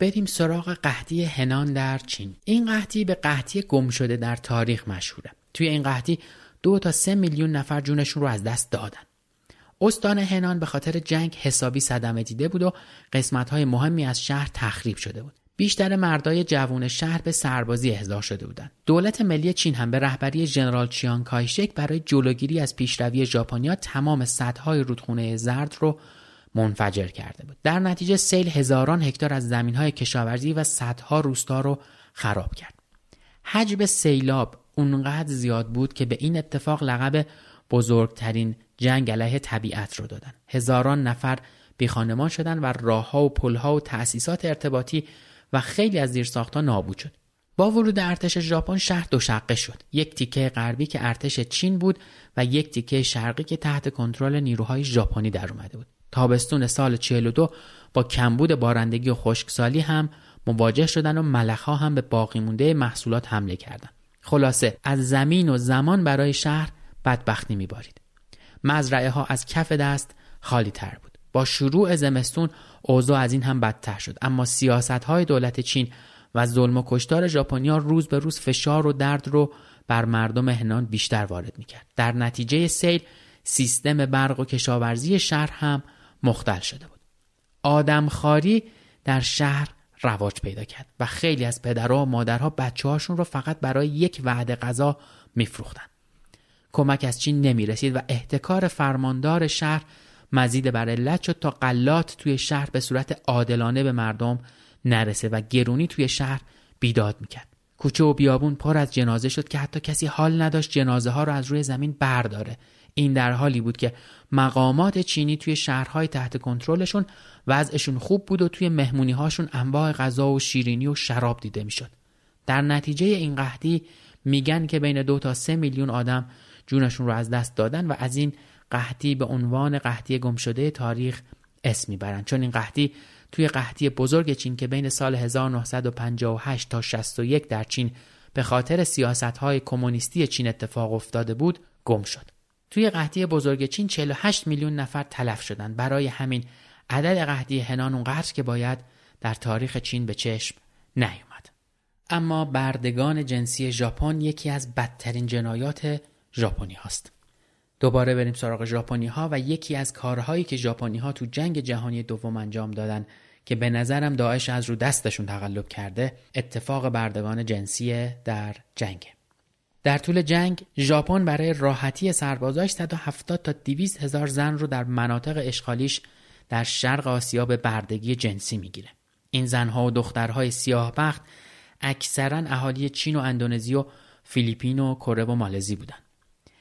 بریم سراغ قحطی هنان در چین. این قحطی به قحطی گم شده در تاریخ مشهوره. توی این قحطی دو تا سه میلیون نفر جونشون رو از دست دادن. استان هنان به خاطر جنگ حسابی صدمه دیده بود و قسمت های مهمی از شهر تخریب شده بود. بیشتر مردای جوون شهر به سربازی احضار شده بودند. دولت ملی چین هم به رهبری ژنرال چیان کایشک برای جلوگیری از پیشروی ژاپنیا تمام سدهای رودخونه زرد رو منفجر کرده بود. در نتیجه سیل هزاران هکتار از زمین های کشاورزی و صدها روستا رو خراب کرد. حجم سیلاب اونقدر زیاد بود که به این اتفاق لقب بزرگترین جنگ علیه طبیعت رو دادن. هزاران نفر بیخانمان شدن و راهها و پلها و تأسیسات ارتباطی و خیلی از زیرساختها نابود شد. با ورود ارتش ژاپن شهر دو شقه شد. یک تیکه غربی که ارتش چین بود و یک تیکه شرقی که تحت کنترل نیروهای ژاپنی در اومده بود. تابستون سال 42 با کمبود بارندگی و خشکسالی هم مواجه شدن و ملخها هم به باقی مونده محصولات حمله کردند. خلاصه از زمین و زمان برای شهر بدبختی میبارید. مزرعه ها از کف دست خالی تر بود. با شروع زمستون اوضاع از این هم بدتر شد اما سیاست های دولت چین و ظلم و کشتار ژاپنیا روز به روز فشار و درد رو بر مردم هنان بیشتر وارد می‌کرد. در نتیجه سیل سیستم برق و کشاورزی شهر هم مختل شده بود. آدمخواری در شهر رواج پیدا کرد و خیلی از پدرها و مادرها بچه هاشون رو فقط برای یک وعده غذا میفروختن. کمک از چین نمی رسید و احتکار فرماندار شهر مزید بر علت شد تا قلات توی شهر به صورت عادلانه به مردم نرسه و گرونی توی شهر بیداد می‌کرد. کوچه و بیابون پر از جنازه شد که حتی کسی حال نداشت جنازه ها رو از روی زمین برداره. این در حالی بود که مقامات چینی توی شهرهای تحت کنترلشون وضعشون خوب بود و توی مهمونی هاشون انواع غذا و شیرینی و شراب دیده می‌شد. در نتیجه این قحطی میگن که بین دو تا سه میلیون آدم جونشون رو از دست دادن و از این قحطی به عنوان قحطی گمشده تاریخ اسم می‌برن چون این قحطی توی قحطی بزرگ چین که بین سال 1958 تا 61 در چین به خاطر سیاست های کمونیستی چین اتفاق افتاده بود گم شد. توی قحطی بزرگ چین 48 میلیون نفر تلف شدند. برای همین عدد قحطی هنان اونقدر که باید در تاریخ چین به چشم نیومد. اما بردگان جنسی ژاپن یکی از بدترین جنایات ژاپنی هاست. دوباره بریم سراغ ژاپنی ها و یکی از کارهایی که ژاپنی ها تو جنگ جهانی دوم انجام دادن که به نظرم داعش از رو دستشون تقلب کرده اتفاق بردگان جنسی در جنگ در طول جنگ ژاپن برای راحتی سربازاش 170 تا 200 هزار زن رو در مناطق اشغالیش در شرق آسیا به بردگی جنسی می‌گیره این زنها و دخترهای سیاه بخت اکثرا اهالی چین و اندونزی و فیلیپین و کره و مالزی بودن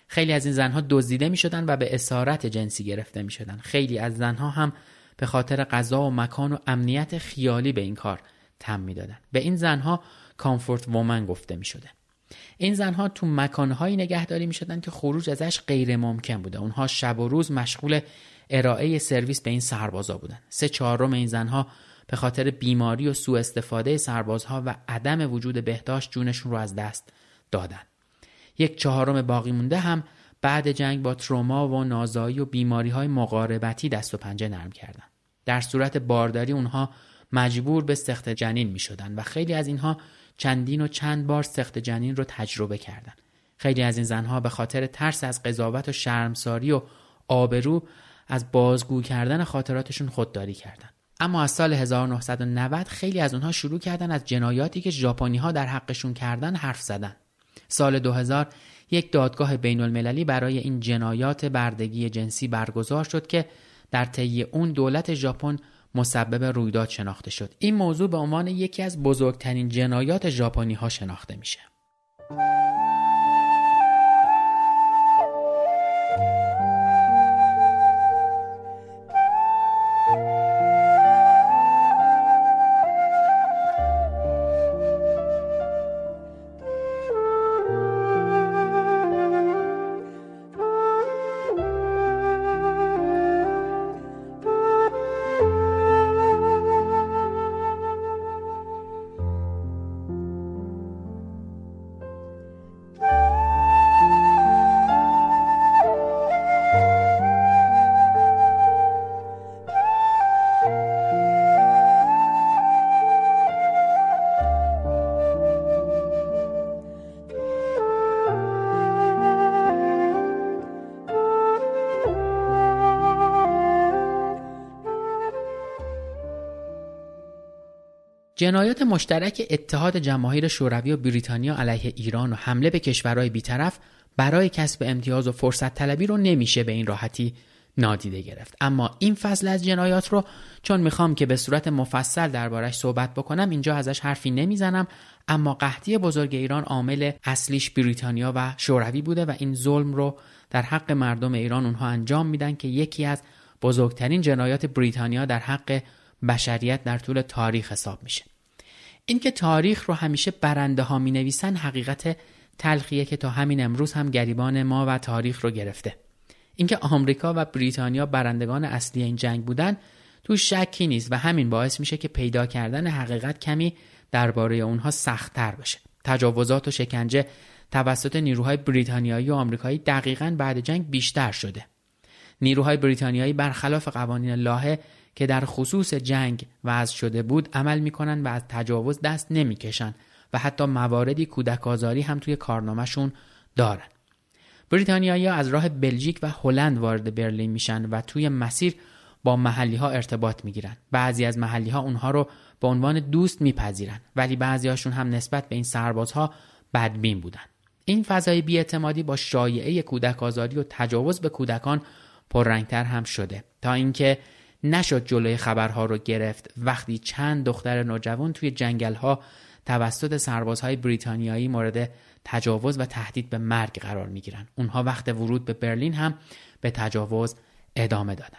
خیلی از این زنها دزدیده می شدن و به اسارت جنسی گرفته می شدن. خیلی از زنها هم به خاطر غذا و مکان و امنیت خیالی به این کار تم می دادن. به این زنها کامفورت وومن گفته می شده. این زنها تو مکانهایی نگهداری می شدن که خروج ازش غیر ممکن بوده. اونها شب و روز مشغول ارائه سرویس به این سربازا بودن. سه چهارم این زنها به خاطر بیماری و سوء استفاده سربازها و عدم وجود بهداشت جونشون رو از دست دادن. یک چهارم باقی مونده هم بعد جنگ با تروما و نازایی و بیماری های مقاربتی دست و پنجه نرم کردن. در صورت بارداری اونها مجبور به سخت جنین می شدن و خیلی از اینها چندین و چند بار سخت جنین رو تجربه کردند. خیلی از این زنها به خاطر ترس از قضاوت و شرمساری و آبرو از بازگو کردن خاطراتشون خودداری کردند. اما از سال 1990 خیلی از اونها شروع کردن از جنایاتی که ژاپنی ها در حقشون کردن حرف زدن. سال 2000 یک دادگاه بین المللی برای این جنایات بردگی جنسی برگزار شد که در طی اون دولت ژاپن مسبب رویداد شناخته شد. این موضوع به عنوان یکی از بزرگترین جنایات ژاپنی ها شناخته میشه. جنایات مشترک اتحاد جماهیر شوروی و بریتانیا علیه ایران و حمله به کشورهای بیطرف برای کسب امتیاز و فرصت طلبی رو نمیشه به این راحتی نادیده گرفت. اما این فصل از جنایات رو چون می‌خوام که به صورت مفصل دربارش صحبت بکنم اینجا ازش حرفی نمی‌زنم اما قحطی بزرگ ایران عامل اصلیش بریتانیا و شوروی بوده و این ظلم رو در حق مردم ایران اونها انجام میدن که یکی از بزرگترین جنایات بریتانیا در حق بشریت در طول تاریخ حساب میشه. اینکه تاریخ رو همیشه برنده ها می نویسن حقیقت تلخیه که تا همین امروز هم گریبان ما و تاریخ رو گرفته. اینکه آمریکا و بریتانیا برندگان اصلی این جنگ بودن تو شکی نیست و همین باعث میشه که پیدا کردن حقیقت کمی درباره اونها سختتر بشه. تجاوزات و شکنجه توسط نیروهای بریتانیایی و آمریکایی دقیقا بعد جنگ بیشتر شده. نیروهای بریتانیایی برخلاف قوانین لاهه که در خصوص جنگ وضع شده بود عمل می‌کنن و از تجاوز دست نمی‌کشن و حتی مواردی کودک آزاری هم توی کارنامهشون دارن. بریتانیایی از راه بلژیک و هلند وارد برلین میشن و توی مسیر با محلی ها ارتباط می‌گیرن. بعضی از محلی ها اونها رو به عنوان دوست میپذیرن ولی بعضی هاشون هم نسبت به این سربازها بدبین بودن. این فضای بیاعتمادی با شایعه کودک آزاری و تجاوز به کودکان پررنگتر هم شده تا اینکه نشد جلوی خبرها رو گرفت وقتی چند دختر نوجوان توی جنگل ها توسط سربازهای بریتانیایی مورد تجاوز و تهدید به مرگ قرار می گیرن. اونها وقت ورود به برلین هم به تجاوز ادامه دادن.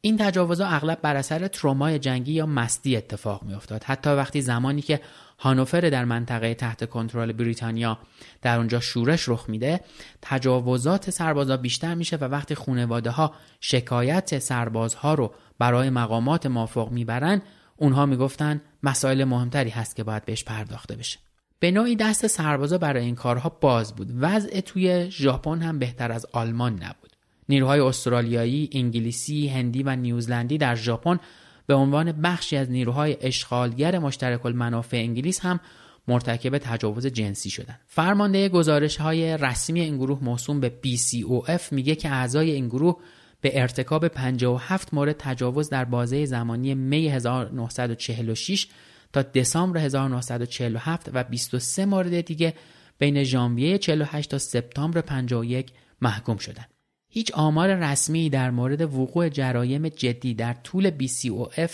این تجاوزها اغلب بر اثر ترومای جنگی یا مستی اتفاق می افتاد. حتی وقتی زمانی که هانوفر در منطقه تحت کنترل بریتانیا. در اونجا شورش رخ میده. تجاوزات سربازها بیشتر میشه و وقتی خانواده ها شکایت سربازها رو برای مقامات مافوق می‌برن اونها می‌گفتن مسائل مهمتری هست که باید بهش پرداخته بشه. به نوعی دست سربازا برای این کارها باز بود. وضع توی ژاپن هم بهتر از آلمان نبود. نیروهای استرالیایی، انگلیسی، هندی و نیوزلندی در ژاپن به عنوان بخشی از نیروهای اشغالگر مشترک المنافع انگلیس هم مرتکب تجاوز جنسی شدند. فرمانده گزارش های رسمی این گروه موسوم به BCOF میگه که اعضای این گروه به ارتکاب 57 مورد تجاوز در بازه زمانی می 1946 تا دسامبر 1947 و 23 مورد دیگه بین ژانویه 48 تا سپتامبر 51 محکوم شدند. هیچ آمار رسمی در مورد وقوع جرایم جدی در طول BCOF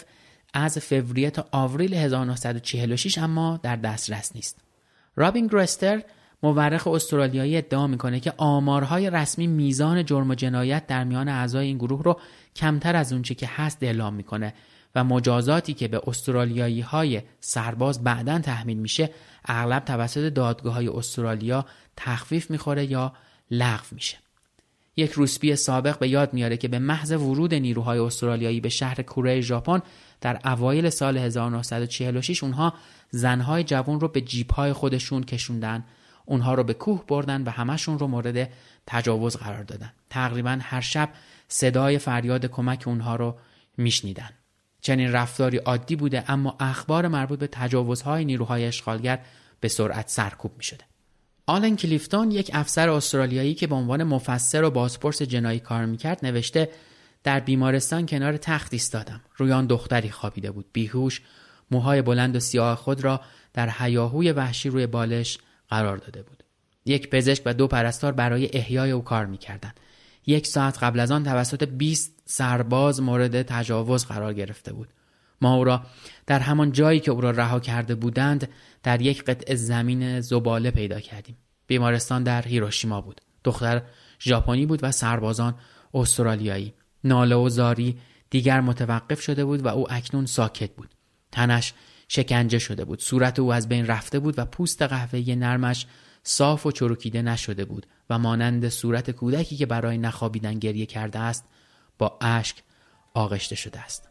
از فوریه تا آوریل 1946 اما در دسترس نیست. رابین گرستر مورخ استرالیایی ادعا می‌کنه که آمارهای رسمی میزان جرم و جنایت در میان اعضای این گروه رو کمتر از اونچه که هست اعلام می‌کنه و مجازاتی که به استرالیایی های سرباز بعدا تحمیل میشه اغلب توسط دادگاه های استرالیا تخفیف می‌خوره یا لغو میشه. یک روسبی سابق به یاد میاره که به محض ورود نیروهای استرالیایی به شهر کوره ژاپن در اوایل سال 1946 اونها زنهای جوان رو به جیبهای خودشون کشوندن. اونها رو به کوه بردن و همشون رو مورد تجاوز قرار دادن. تقریبا هر شب صدای فریاد کمک اونها رو میشنیدن. چنین رفتاری عادی بوده اما اخبار مربوط به تجاوزهای نیروهای اشغالگر به سرعت سرکوب می شده. آلن کلیفتون یک افسر استرالیایی که به عنوان مفسر و بازپرس جنایی کار می‌کرد نوشته در بیمارستان کنار تخت ایستادم. روی آن دختری خوابیده بود. بیهوش موهای بلند و سیاه خود را در حیاهوی وحشی روی بالش قرار داده بود. یک پزشک و دو پرستار برای احیای او کار می‌کردند. یک ساعت قبل از آن توسط 20 سرباز مورد تجاوز قرار گرفته بود. ما او را در همان جایی که او را رها کرده بودند در یک قطع زمین زباله پیدا کردیم. بیمارستان در هیروشیما بود. دختر ژاپنی بود و سربازان استرالیایی. ناله و زاری دیگر متوقف شده بود و او اکنون ساکت بود. تنش شکنجه شده بود. صورت او از بین رفته بود و پوست قهوه‌ای نرمش صاف و چروکیده نشده بود و مانند صورت کودکی که برای نخوابیدن گریه کرده است با اشک آغشته شده است.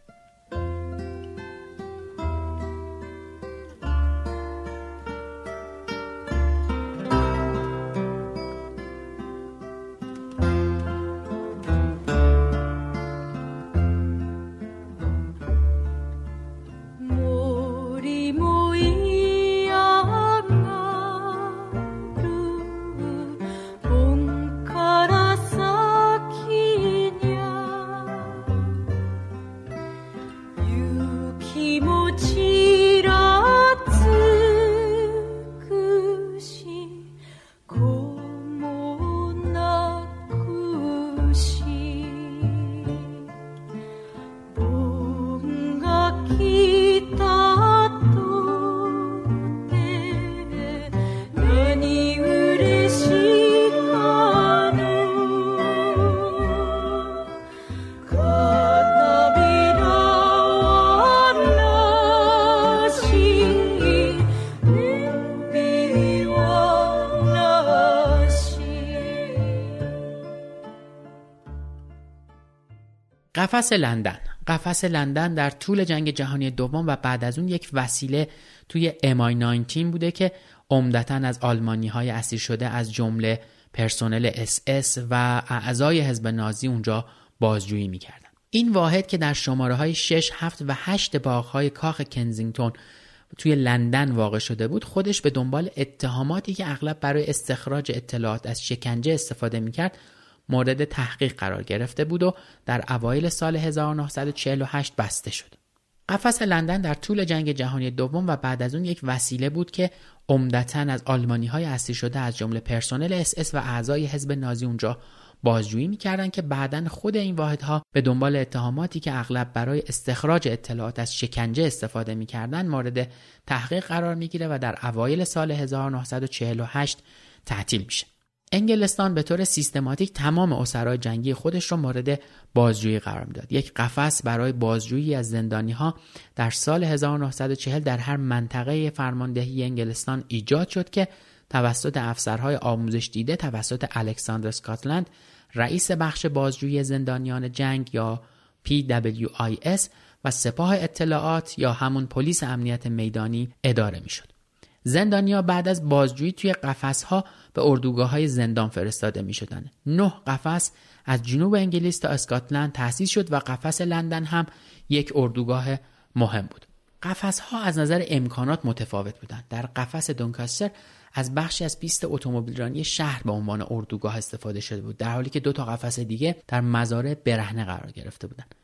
قفس لندن. قفس لندن در طول جنگ جهانی دوم و بعد از اون یک وسیله توی امای 19 بوده که عمدتا از آلمانی های اسیر شده از جمله پرسنل اس و اعضای حزب نازی اونجا بازجویی می‌کردن. این واحد که در شماره های 6, 7 و 8 باغ های کاخ کنزینگتون توی لندن واقع شده بود خودش به دنبال اتهاماتی که اغلب برای استخراج اطلاعات از شکنجه استفاده می‌کرد مورد تحقیق قرار گرفته بود و در اوایل سال 1948 بسته شد. قفس لندن در طول جنگ جهانی دوم و بعد از اون یک وسیله بود که عمدتا از آلمانی های اسیر شده از جمله پرسنل اس اس و اعضای حزب نازی اونجا بازجویی می‌کردند که بعدا خود این واحدها به دنبال اتهاماتی که اغلب برای استخراج اطلاعات از شکنجه استفاده می‌کردند مورد تحقیق قرار می‌گیره و در اوایل سال 1948 تعطیل میشه انگلستان به طور سیستماتیک تمام اسرای جنگی خودش را مورد بازجویی قرار می‌داد یک قفس برای بازجویی از زندانی ها در سال 1940 در هر منطقه فرماندهی انگلستان ایجاد شد که توسط افسرهای آموزش دیده توسط الکساندر سکاتلند رئیس بخش بازجویی زندانیان جنگ یا PWIS و سپاه اطلاعات یا همون پلیس امنیت میدانی اداره می‌شد. زندانیا بعد از بازجویی توی ها به اردوگاه های زندان فرستاده می شدن. نه قفس از جنوب انگلیس تا اسکاتلند تأسیس شد و قفس لندن هم یک اردوگاه مهم بود. قفس ها از نظر امکانات متفاوت بودند. در قفس دونکاستر از بخشی از پیست اتومبیلرانی شهر به عنوان اردوگاه استفاده شده بود در حالی که دو تا قفس دیگه در مزارع برهنه قرار گرفته بودند.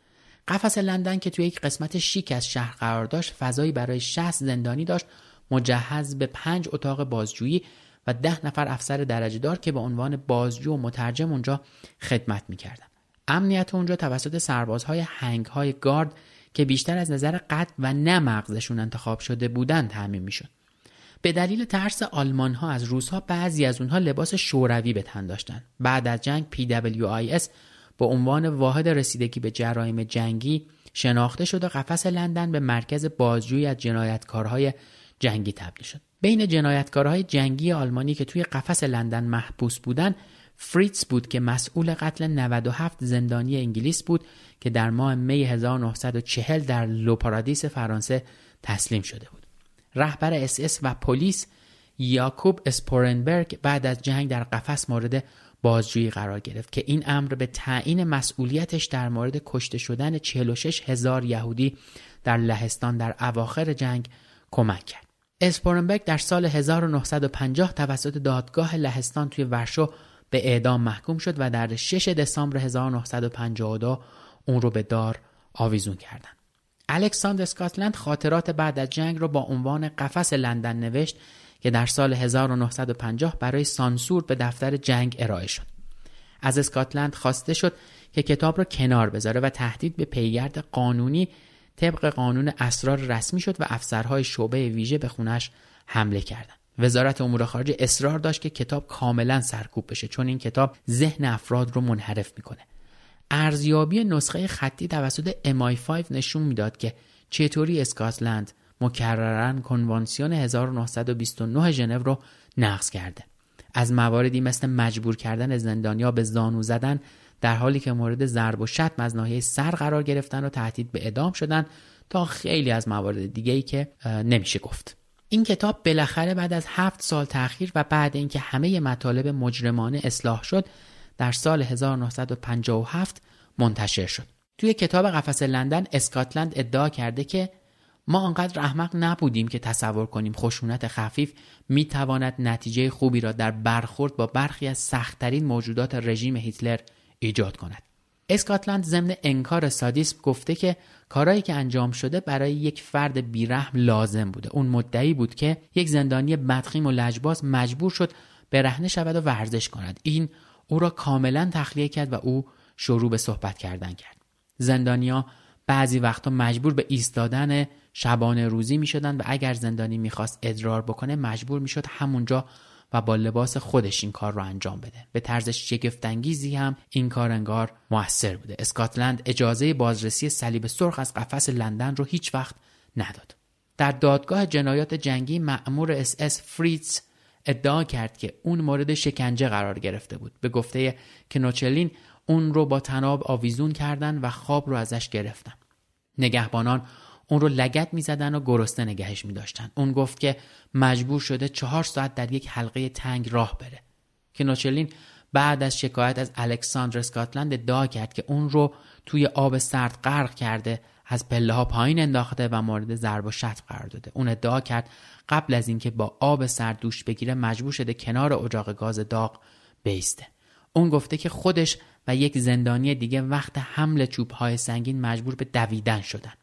قفس لندن که توی یک قسمت شیک از شهر قرار داشت فضایی برای 60 زندانی داشت مجهز به پنج اتاق بازجویی و ده نفر افسر درجه دار که به عنوان بازجو و مترجم اونجا خدمت می‌کردن. امنیت اونجا توسط سربازهای هنگ های گارد که بیشتر از نظر قد و نه مغزشون انتخاب شده بودند تعمین می‌شد. به دلیل ترس آلمان ها از روس ها بعضی از اونها لباس شوروی به تن داشتند بعد از جنگ PWIS به عنوان واحد رسیدگی به جرایم جنگی شناخته شد و قفس لندن به مرکز بازجویی از جنایتکارهای جنگی تبدیل شد بین جنایتکارهای جنگی آلمانی که توی قفس لندن محبوس بودن فریتز بود که مسئول قتل 97 زندانی انگلیس بود که در ماه می 1940 در لوپارادیس فرانسه تسلیم شده بود. رهبر اس اس و پلیس یاکوب اسپورنبرگ بعد از جنگ در قفس مورد بازجویی قرار گرفت که این امر به تعیین مسئولیتش در مورد کشته شدن 46 هزار یهودی در لهستان در اواخر جنگ کمک کرد. اسپورنبرگ در سال 1950 توسط دادگاه لهستان توی ورشو به اعدام محکوم شد و در 6 دسامبر 1952 اون رو به دار آویزون کردند. الکساندر اسکاتلند خاطرات بعد از جنگ رو با عنوان قفس لندن نوشت که در سال 1950 برای سانسور به دفتر جنگ ارائه شد. از اسکاتلند خواسته شد که کتاب را کنار بذاره و تهدید به پیگرد قانونی طبق قانون اسرار رسمی شد و افسرهای شعبه ویژه به خونش حمله کردند. وزارت امور خارجه اصرار داشت که کتاب کاملا سرکوب بشه چون این کتاب ذهن افراد رو منحرف می‌کنه. ارزیابی نسخه خطی توسط MI5 نشون می‌داد که چطوری اسکاتلند مکررن کنوانسیون 1929 ژنو رو نقض کرده. از مواردی مثل مجبور کردن زندانیا به زانو زدن در حالی که مورد ضرب و شتم از ناحیه سر قرار گرفتن و تهدید به اعدام شدن تا خیلی از موارد دیگه ای که نمیشه گفت. این کتاب بالاخره بعد از هفت سال تاخیر و بعد اینکه همه مطالب مجرمانه اصلاح شد در سال 1957 منتشر شد. توی کتاب قفس لندن اسکاتلند ادعا کرده که ما آنقدر احمق نبودیم که تصور کنیم خشونت خفیف می تواند نتیجه خوبی را در برخورد با برخی از سختترین موجودات رژیم هیتلر ایجاد کند. اسکاتلند ضمن انکار سادیسم گفته که کارایی که انجام شده برای یک فرد بیرحم لازم بوده. اون مدعی بود که یک زندانی بدخیم و لجباز مجبور شد به رهنه شود و ورزش کند. این او را کاملا تخلیه کرد و او شروع به صحبت کردن کرد. زندانیا بعضی وقتا مجبور به ایستادن شبانه روزی می شدن و اگر زندانی می‌خواست ادرار بکنه مجبور می‌شد همونجا و با لباس خودش این کار رو انجام بده. به طرز شگفت‌انگیزی هم این کار انگار موثر بوده. اسکاتلند اجازه بازرسی صلیب سرخ از قفس لندن رو هیچ وقت نداد. در دادگاه جنایات جنگی مأمور اس اس فریتز ادعا کرد که اون مورد شکنجه قرار گرفته بود. به گفته کنوچلین اون رو با تناب آویزون کردن و خواب رو ازش گرفتن. نگهبانان اون رو لگت می‌زدن و گرسنه نگهش میداشتن. اون گفت که مجبور شده چهار ساعت در یک حلقه تنگ راه بره. که نوچلین بعد از شکایت از الکساندر اسکاتلند ادعا کرد که اون رو توی آب سرد غرق کرده از پله ها پایین انداخته و مورد ضرب و شتم قرار داده. اون ادعا کرد قبل از اینکه با آب سرد دوش بگیره مجبور شده کنار اجاق گاز داغ بیسته. اون گفته که خودش و یک زندانی دیگه وقت حمل چوب های سنگین مجبور به دویدن شدن.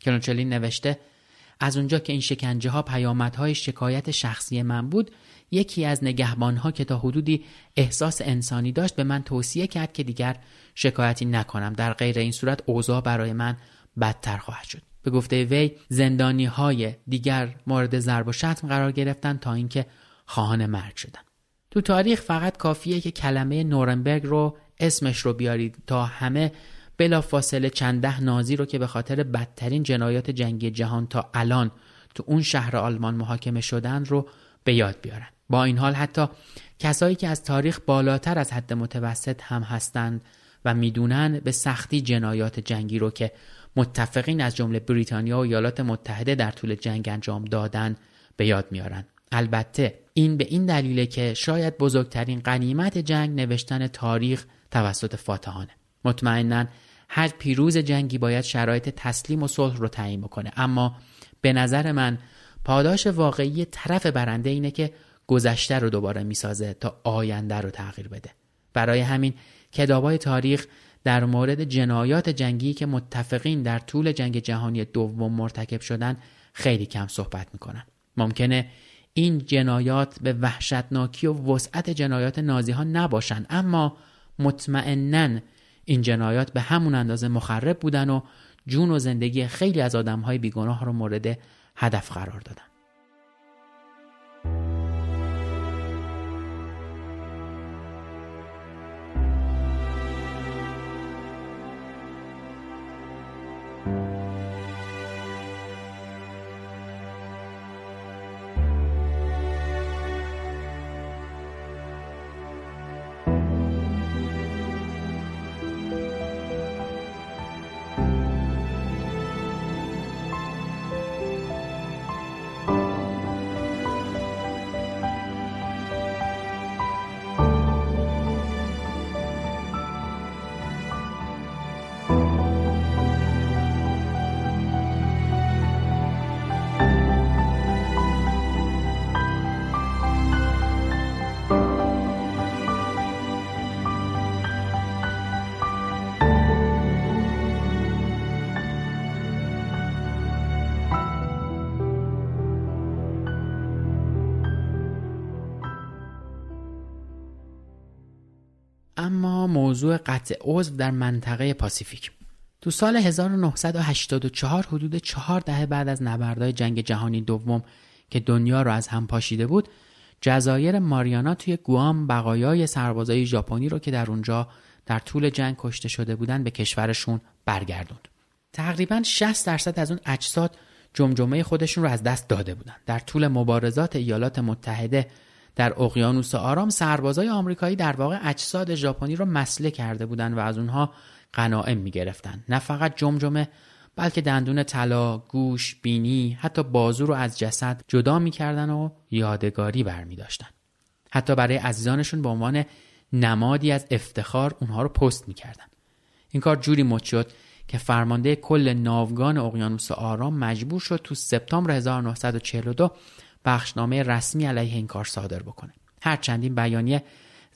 کرونچلین نوشته از اونجا که این شکنجه ها پیامدهای شکایت شخصی من بود یکی از نگهبان ها که تا حدودی احساس انسانی داشت به من توصیه کرد که دیگر شکایتی نکنم. در غیر این صورت اوضاع برای من بدتر خواهد شد. به گفته وی زندانی های دیگر مورد ضرب و شتم قرار گرفتن تا اینکه خواهان مرگ شدن تو تاریخ فقط کافیه که کلمه نورنبرگ رو اسمش رو بیارید تا همه بلا فاصله چند ده نازی رو که به خاطر بدترین جنایات جنگی جهان تا الان تو اون شهر آلمان محاکمه شدن رو به یاد بیارن. با این حال حتی کسایی که از تاریخ بالاتر از حد متوسط هم هستند و می‌دونن به سختی جنایات جنگی رو که متفقین از جمله بریتانیا و ایالات متحده در طول جنگ انجام دادن به یاد میارن. البته این به این دلیله که شاید بزرگترین قنیمت جنگ نوشتن تاریخ توسط فاتحانه. مطمئنا هر پیروز جنگی باید شرایط تسلیم و صلح رو تعیین کنه اما به نظر من پاداش واقعی طرف برنده اینه که گذشته رو دوباره می‌سازه تا آینده رو تغییر بده. برای همین کتابای تاریخ در مورد جنایات جنگی که متفقین در طول جنگ جهانی دوم مرتکب شدن خیلی کم صحبت می‌کنن. ممکنه این جنایات به وحشتناکی و وسعت جنایات نازی ها نباشند اما مطمئنا این جنایات به همون اندازه مخرب بودن و جون و زندگی خیلی از آدم های بیگناه رو مورد هدف قرار دادن. موضوع قطع عضو در منطقه پاسیفیک. تو سال 1984 حدود چهار دهه بعد از نبردهای جنگ جهانی دوم که دنیا را از هم پاشیده بود جزایر ماریانا توی گوام بقایای سربازای ژاپنی رو که در اونجا در طول جنگ کشته شده بودن به کشورشون برگردوند. تقریبا 60 درصد از اون اجساد جمجمه خودشون رو از دست داده بودن. در طول مبارزات ایالات متحده در اقیانوس آرام سربازای آمریکایی در واقع اجساد ژاپنی رو مسله کرده بودند و از اونها غنائم می‌گرفتند نه فقط جمجمه بلکه دندون طلا، گوش، بینی، حتی بازو رو از جسد جدا می‌کردن و یادگاری برمی داشتن. حتی برای عزیزانشون به عنوان نمادی از افتخار اونها رو پست می‌کردن. این کار جوری مد شد که فرمانده کل ناوگان اقیانوس آرام مجبور شد تو سپتامبر 1942 بخشنامه رسمی علیه این کار صادر بکنه. هرچند این بیانیه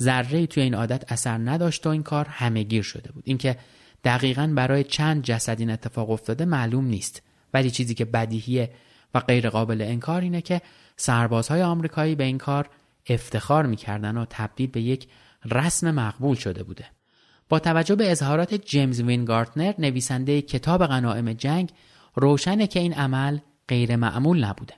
ذره توی این عادت اثر نداشت و این کار همهگیر شده بود. اینکه دقیقا برای چند جسد این اتفاق افتاده معلوم نیست. ولی چیزی که بدیهیه و غیر قابل انکار اینه که سربازهای آمریکایی به این کار افتخار می‌کردن و تبدیل به یک رسم مقبول شده بوده. با توجه به اظهارات جیمز وینگارتنر نویسنده کتاب غنائم جنگ روشنه که این عمل غیر معمول نبوده.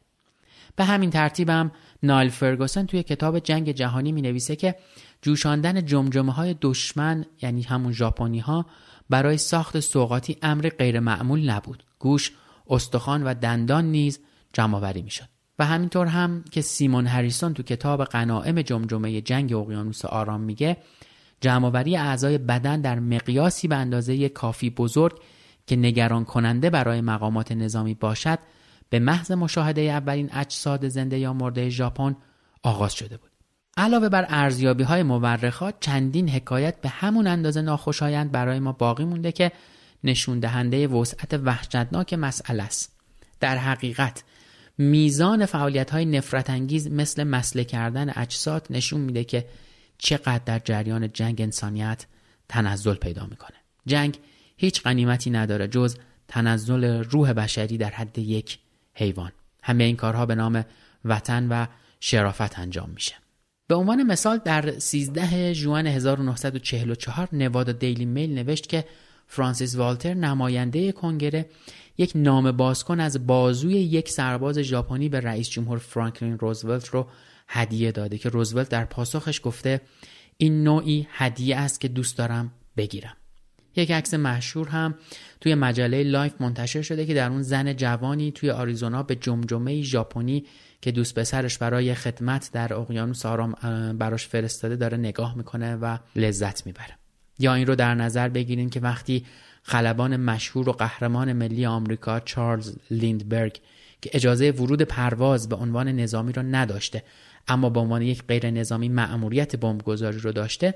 به همین ترتیبم نایل فرگوسن توی کتاب جنگ جهانی می نویسه که جوشاندن جمجمه های دشمن یعنی همون ژاپنی ها برای ساخت سوقاتی امر غیر معمول نبود. گوش استخوان و دندان نیز جمع می شد و همینطور هم که سیمون هریسون تو کتاب قنائم جمجمه جنگ اقیانوس آرام میگه جمعآوری اعضای بدن در مقیاسی به اندازه کافی بزرگ که نگران کننده برای مقامات نظامی باشد به محض مشاهده اولین اجساد زنده یا مرده ژاپن آغاز شده بود. علاوه بر ارزیابی های مورخات چندین حکایت به همون اندازه ناخوشایند برای ما باقی مونده که نشون دهنده وسعت وحشتناک مسئله است. در حقیقت میزان فعالیت های نفرت انگیز مثل مسله کردن اجساد نشون میده که چقدر در جریان جنگ انسانیت تنزل پیدا می‌کنه. جنگ هیچ قنیمتی نداره جز تنزل روح بشری در حد یک حیوان. همه این کارها به نام وطن و شرافت انجام میشه. به عنوان مثال در 13 ژوئن 1944 نوادا دیلی میل نوشت که فرانسیس والتر نماینده کنگره یک نام بازکن از بازوی یک سرباز ژاپنی به رئیس جمهور فرانکلین روزولت رو هدیه داده که روزولت در پاسخش گفته این نوعی هدیه است که دوست دارم بگیرم. یک عکس مشهور هم توی مجله لایف منتشر شده که در اون زن جوانی توی آریزونا به جمجمه ژاپنی که دوست پسرش برای خدمت در اقیانوس آرام براش فرستاده داره نگاه می‌کنه و لذت می‌بره. یا این رو در نظر بگیریم که وقتی خلبان مشهور و قهرمان ملی آمریکا چارلز لیندبرگ که اجازه ورود پرواز به عنوان نظامی را نداشته اما به عنوان یک غیر نظامی مأموریت بمبگذاری رو داشته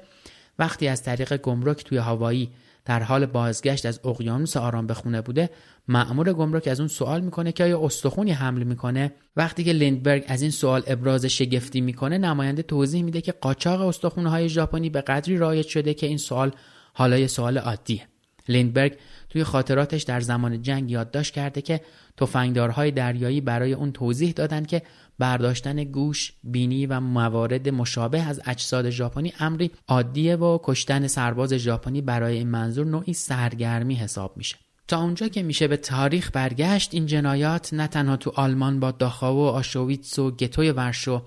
وقتی از طریق گمرک توی هوایی در حال بازگشت از اقیانوس آرام به خونه بوده مأمور گمرک از اون سوال می‌کنه که آیا استخونی حمل می‌کنه؟ وقتی که لیندبرگ از این سوال ابراز شگفتی می‌کنه نماینده توضیح میده که قاچاق استخونهای ژاپنی به قدری رایج شده که این سوال حالا یه سوال عادیه. لیندبرگ توی خاطراتش در زمان جنگ یادداشت کرده که تفنگدارهای دریایی برای اون توضیح دادند که برداشتن گوش، بینی و موارد مشابه از اجساد ژاپنی امری عادیه و کشتن سرباز ژاپنی برای این منظور نوعی سرگرمی حساب میشه. تا اونجا که میشه به تاریخ برگشت این جنایات نه تنها تو آلمان با داخاو و آشویتس و گتوی ورشو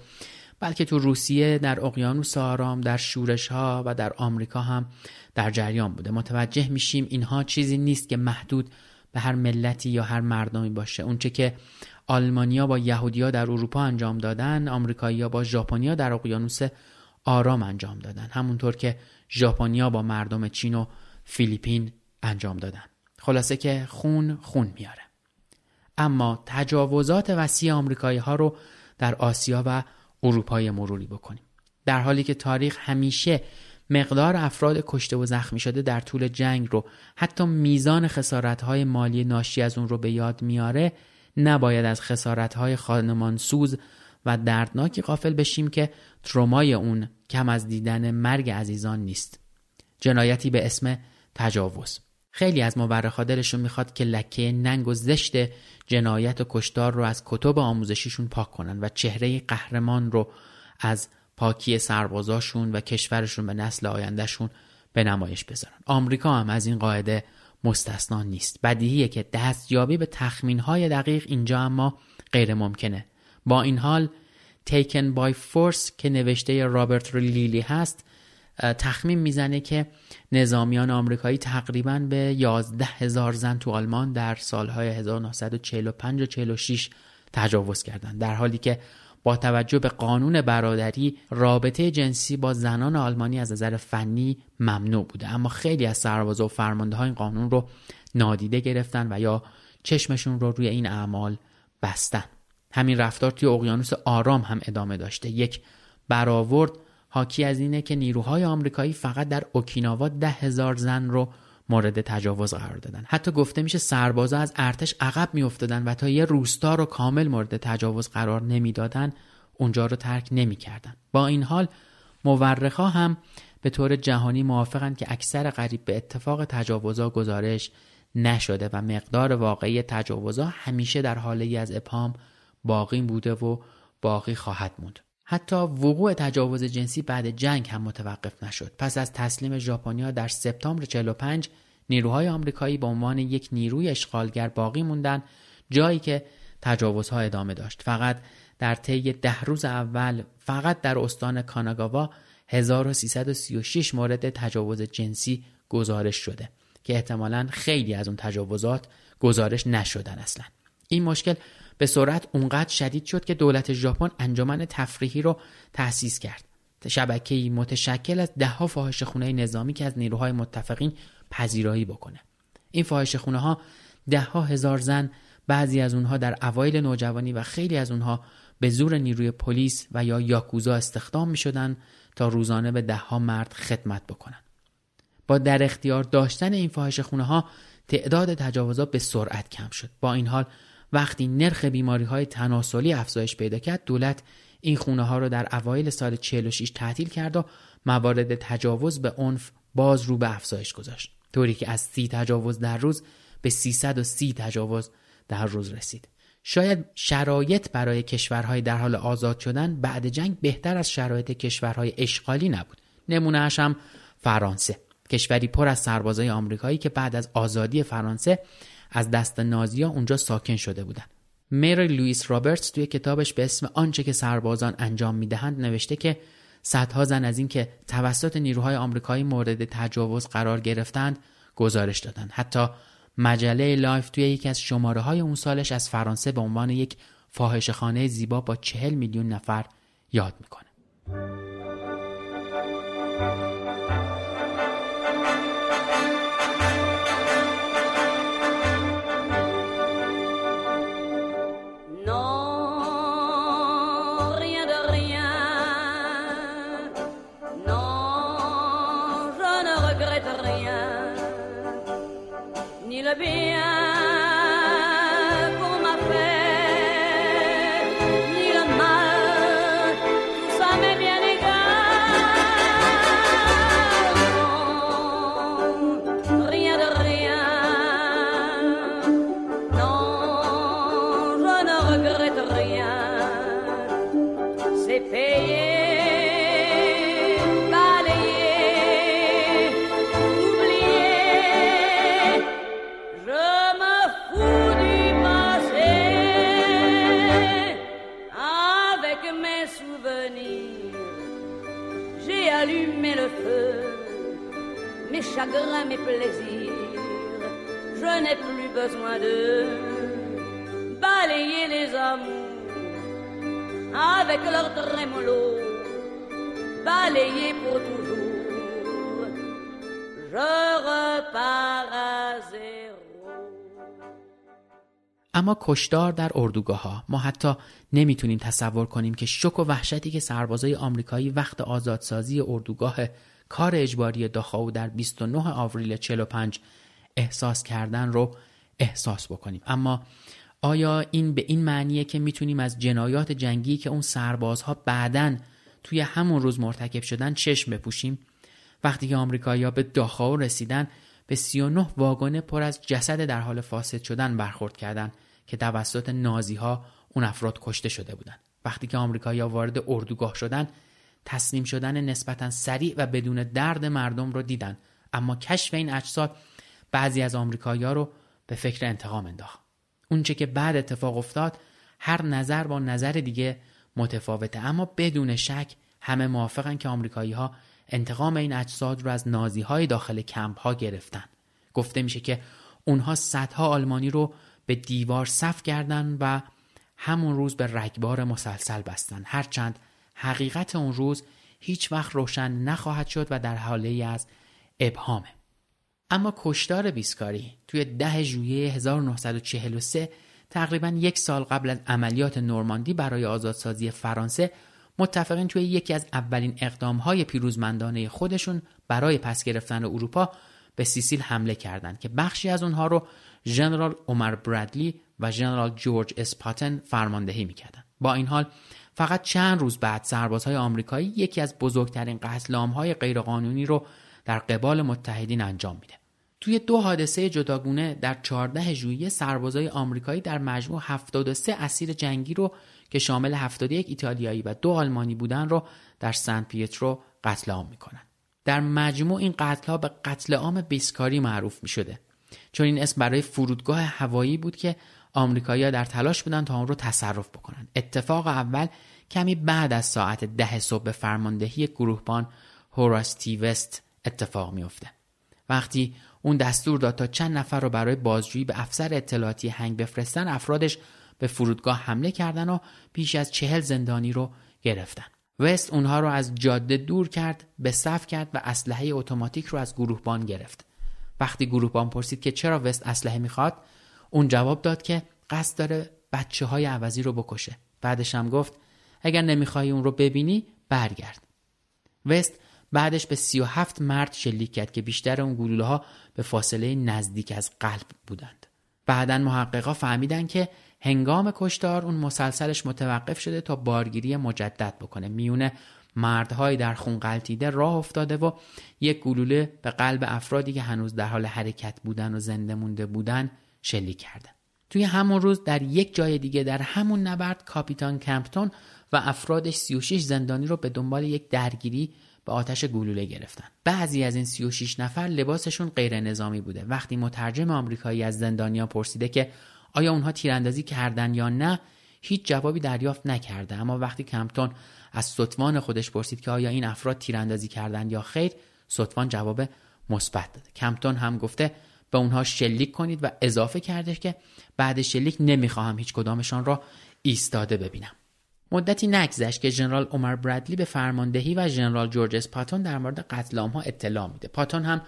بلکه تو روسیه در اقیانوس آرام در شورش ها و در آمریکا هم در جریان بوده متوجه میشیم اینها چیزی نیست که محدود به هر ملتی یا هر مردمی باشه اونچه که آلمانیا با یهودیا در اروپا انجام دادن آمریکایی‌ها با ژاپنیا در اقیانوس آرام انجام دادن. همونطور که ژاپنیا با مردم چین و فیلیپین انجام دادن. خلاصه که خون خون میاره. اما تجاوزات وسیع آمریکایی ها رو در آسیا و اروپای مروری بکنیم. در حالی که تاریخ همیشه مقدار افراد کشته و زخمی شده در طول جنگ رو حتی میزان خسارتهای مالی ناشی از اون رو به یاد میاره نباید از خسارتهای خانمانسوز و دردناکی قافل بشیم که ترومای اون کم از دیدن مرگ عزیزان نیست. جنایتی به اسم تجاوز. خیلی از مورخا دلشون می‌خواد که لکه ننگ و زشت جنایت و کشتار رو از کتب آموزشیشون پاک کنن و چهره قهرمان رو از پاکی سربازاشون و کشورشون به نسل آیندهشون به نمایش بذارن. آمریکا هم از این قاعده مستثنا نیست. بدیهیه که دستیابی به تخمین های دقیق اینجا اما غیر ممکنه با این حال Taken by Force که نوشته رابرت لیلی هست تخمین می‌زنه که نظامیان آمریکایی تقریبا به 11 هزار زن تو آلمان در سالهای 1945 و 46 تجاوز کردند. در حالی که با توجه به قانون برادری رابطه جنسی با زنان آلمانی از نظر فنی ممنوع بوده. اما خیلی از سربازا و فرمانده این قانون رو نادیده گرفتن و یا چشمشون رو روی این اعمال بستن. همین رفتار توی اقیانوس آرام هم ادامه داشته. یک برآورد حاکی از اینه که نیروهای آمریکایی فقط در اوکیناوا ده هزار زن رو مورد تجاوز قرار دادن. حتی گفته میشه سربازا از ارتش عقب میافتادن و تا یه روستا رو کامل مورد تجاوز قرار نمی‌دادن اونجا رو ترک نمی‌کردن. با این حال مورخا هم به طور جهانی موافقن که اکثر قریب به اتفاق تجاوزا گزارش نشده و مقدار واقعی تجاوزا همیشه در حاله از ابهام باقی بوده و باقی خواهد موند. حتی وقوع تجاوز جنسی بعد جنگ هم متوقف نشد. پس از تسلیم ژاپنیا در سپتامبر 45 نیروهای آمریکایی به عنوان یک نیروی اشغالگر باقی موندن جایی که تجاوزها ادامه داشت. فقط در طی ده روز اول فقط در استان کاناگاوا 1336 مورد تجاوز جنسی گزارش شده که احتمالا خیلی از اون تجاوزات گزارش نشدن اصلا. این مشکل به سرعت اونقدر شدید شد که دولت ژاپن انجمن تفریحی رو تأسیس کرد. شبکه‌ای متشکل از دهها فاحش خونه نظامی که از نیروهای متفقین پذیرایی بکنه. این فاحش خونه ها دهها هزار زن بعضی از اونها در اوایل نوجوانی و خیلی از اونها به زور نیروی پلیس و یا یاکوزا استخدام می شدن تا روزانه به دهها مرد خدمت بکنن. با در اختیار داشتن این فاحش خونه ها تعداد تجاوزات به سرعت کم شد. با این حال وقتی نرخ بیماری های تناسلی افزایش پیدا کرد دولت این خونه ها را در اوایل سال 46 تعطیل کرد و موارد تجاوز به عنف باز رو به افزایش گذاشت. طوری که از سی تجاوز در روز به 330 تجاوز در روز رسید. شاید شرایط برای کشورهای در حال آزاد شدن بعد جنگ بهتر از شرایط کشورهای اشغالی نبود. نمونهش هم فرانسه. کشوری پر از سربازای آمریکایی که بعد از آزادی فرانسه از دست نازیا اونجا ساکن شده بودند مری لوئیس رابرتس توی کتابش به اسم آنچه که سربازان انجام می‌دهند نوشته که صدها زن از اینکه توسط نیروهای آمریکایی مورد تجاوز قرار گرفتند گزارش دادند. حتی مجله لایف توی یکی از شماره های اون سالش از فرانسه به عنوان یک فاحشهخانه زیبا با چهل میلیون نفر یاد می‌کنه. اما کشدار در اردوگاه ها ما حتی نمی‌تونیم تصور کنیم که شک و وحشتی که سربازای آمریکایی وقت آزادسازی اردوگاه کار اجباری داخاو در 29 آوریل 45 احساس کردن رو احساس بکنیم. اما آیا این به این معنیه که می‌تونیم از جنایات جنگی که اون سربازها بعداً توی همون روز مرتکب شدن چشم بپوشیم؟ وقتی که آمریکایی‌ها به داخاو رسیدن به 39 واگن پر از جسد در حال فاسد شدن برخورد کردند که توسط نازی ها اون افراد کشته شده بودند وقتی که آمریکایی‌ها وارد اردوگاه شدند تسلیم شدن نسبتا سریع و بدون درد مردم رو دیدن. اما کشف این اجساد بعضی از آمریکایی‌ها رو به فکر انتقام انداخت. اونچه که بعد اتفاق افتاد هر نظر با نظر دیگه متفاوته. اما بدون شک همه موافقن که آمریکایی ها انتقام این اجساد رو از نازی های داخل کمپ ها گرفتن. گفته میشه که اونها صدها آلمانی رو به دیوار صف کردن و همون روز به رگبار مسلسل بستن. هرچند حقیقت اون روز هیچ وقت روشن نخواهد شد و در حاله از ابهامه. اما کشتار بیسکاری توی ده ژوئیه 1943 تقریبا یک سال قبل از عملیات نورماندی برای آزادسازی فرانسه متفقین توی یکی از اولین اقدامهای پیروزمندانه خودشون برای پس گرفتن اروپا به سیسیل حمله کردند که بخشی از اونها رو ژنرال عمر برادلی و ژنرال جورج اسپاتن فرماندهی می‌کردند. با این حال فقط چند روز بعد سربازهای آمریکایی یکی از بزرگترین قتل های غیرقانونی رو در قبال متحدین انجام میده توی دو حادثه جداگونه در 14 ژوئیه سربازای آمریکایی در مجموع 73 اسیر جنگی رو که شامل 71 ایتالیایی و دو آلمانی بودن رو در سن پیترو قتل عام می‌کنن. در مجموع این قتل ها به قتل عام بیسکاری معروف می شده. چون این اسم برای فرودگاه هوایی بود که آمریکایی‌ها در تلاش بودن تا آن رو تصرف بکنن. اتفاق اول کمی بعد از ساعت ده صبح فرماندهی گروهبان هوراستی وست اتفاق میافته. وقتی اون دستور داد تا چند نفر رو برای بازجویی به افسر اطلاعاتی هنگ بفرستن افرادش به فرودگاه حمله کردن و بیش از چهل زندانی رو گرفتن وست اونها رو از جاده دور کرد به صف کرد و اسلحه اتوماتیک رو از گروهبان گرفت وقتی گروهبان پرسید که چرا وست اسلحه می‌خواد اون جواب داد که قصد داره بچه های عوضی رو بکشه. بعدش هم گفت اگر نمی‌خوای اون رو ببینی برگرد. وست بعدش به 37 مرد شلیک کرد که بیشتر اون گلوله ها به فاصله نزدیک از قلب بودند. بعدا محققا فهمیدن که هنگام کشتار اون مسلسلش متوقف شده تا بارگیری مجدد بکنه. میونه مردهایی در خون قلتیده راه افتاده و یک گلوله به قلب افرادی که هنوز در حال حرکت بودن و زنده مونده بودن شلیک کرده توی همون روز در یک جای دیگه در همون نبرد کاپیتان کمپتون و افرادش 36 زندانی رو به دنبال یک درگیری به آتش گلوله گرفتن. بعضی از این 36 نفر لباسشون غیر نظامی بوده. وقتی مترجم آمریکایی از زندانیا پرسیده که آیا اونها تیراندازی کردن یا نه هیچ جوابی دریافت نکرده. اما وقتی کمپتون از ستوان خودش پرسید که آیا این افراد تیراندازی کردند یا خیر ستوان جواب مثبت داده. کمپتون هم گفته به اونها شلیک کنید و اضافه کرده که بعد شلیک نمی‌خواهم هیچ کدامشان را ایستاده ببینم. مدتی نگذشت که ژنرال عمر برادلی به فرماندهی و ژنرال جورج پاتون در مورد قتل ها اطلاع میده. پاتون هم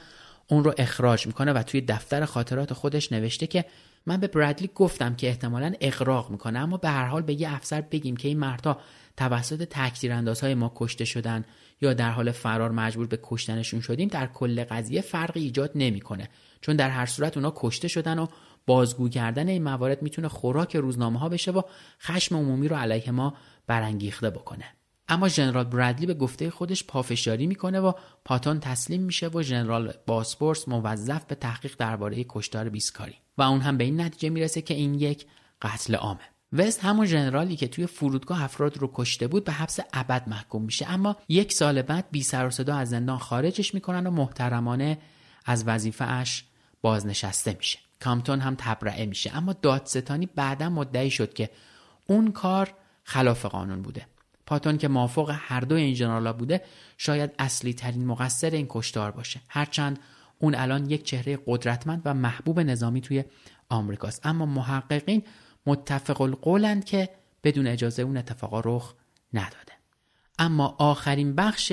اون رو اخراج می‌کنه و توی دفتر خاطرات خودش نوشته که من به برادلی گفتم که احتمالا اقراق می‌کنه اما به هر حال به یه افسر بگیم که این مردها توسط تکتیراندازهای ما کشته شدن یا در حال فرار مجبور به کشتنشون شدیم در کل قضیه فرقی ایجاد نمی‌کنه. چون در هر صورت اونا کشته شدن و بازگو کردن این موارد می‌تونه خوراک روزنامه ها بشه و خشم عمومی رو علیه ما برانگیخته بکنه. اما ژنرال برادلی به گفته خودش پافشاری می‌کنه و پاتون تسلیم میشه و ژنرال باسپورس موظف به تحقیق درباره کشتار بیسکاری. و اون هم به این نتیجه می‌رسه که این یک قتل عامه. وست همون ژنرالی که توی فرودگاه افراد رو کشته بود به حبس ابد محکوم میشه. اما یک سال بعد بی سر و صدا از زندان خارجش می‌کنن و محترمانه از وظیفه اش بازنشسته میشه. کامتون هم تبرئه میشه. اما دادستانی بعدا مدعی شد که اون کار خلاف قانون بوده. پاتون که موافق هر دو این جنرالا بوده شاید اصلی ترین مقصر این کشتار باشه. هرچند اون الان یک چهره قدرتمند و محبوب نظامی توی آمریکاست. اما محققین متفق القولند که بدون اجازه اون اتفاقا رخ نداده. اما آخرین بخش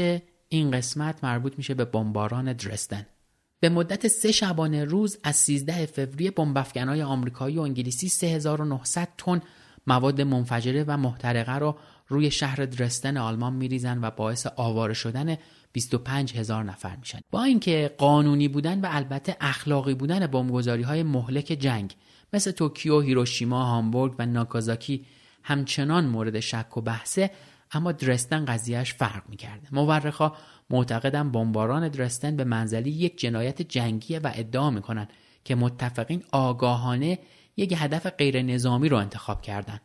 این قسمت مربوط میشه به بمباران درستن. به مدت سه شبانه روز از 13 فوریه بمبافکنهای آمریکایی و انگلیسی 3900 تن مواد منفجره و محترقه رو روی شهر درستن آلمان میریزن و باعث آواره شدن 25 هزار نفر میشن. با اینکه قانونی بودن و البته اخلاقی بودن بمبگذاری های مهلک جنگ مثل توکیو، هیروشیما، هامبورگ و ناکازاکی همچنان مورد شک و بحثه اما درستن قضیهش فرق می‌کرده مورخا معتقدن بمباران درستن به منزلی یک جنایت جنگیه و ادعا می‌کنن که متفقین آگاهانه یک هدف غیر نظامی رو انتخاب کردند.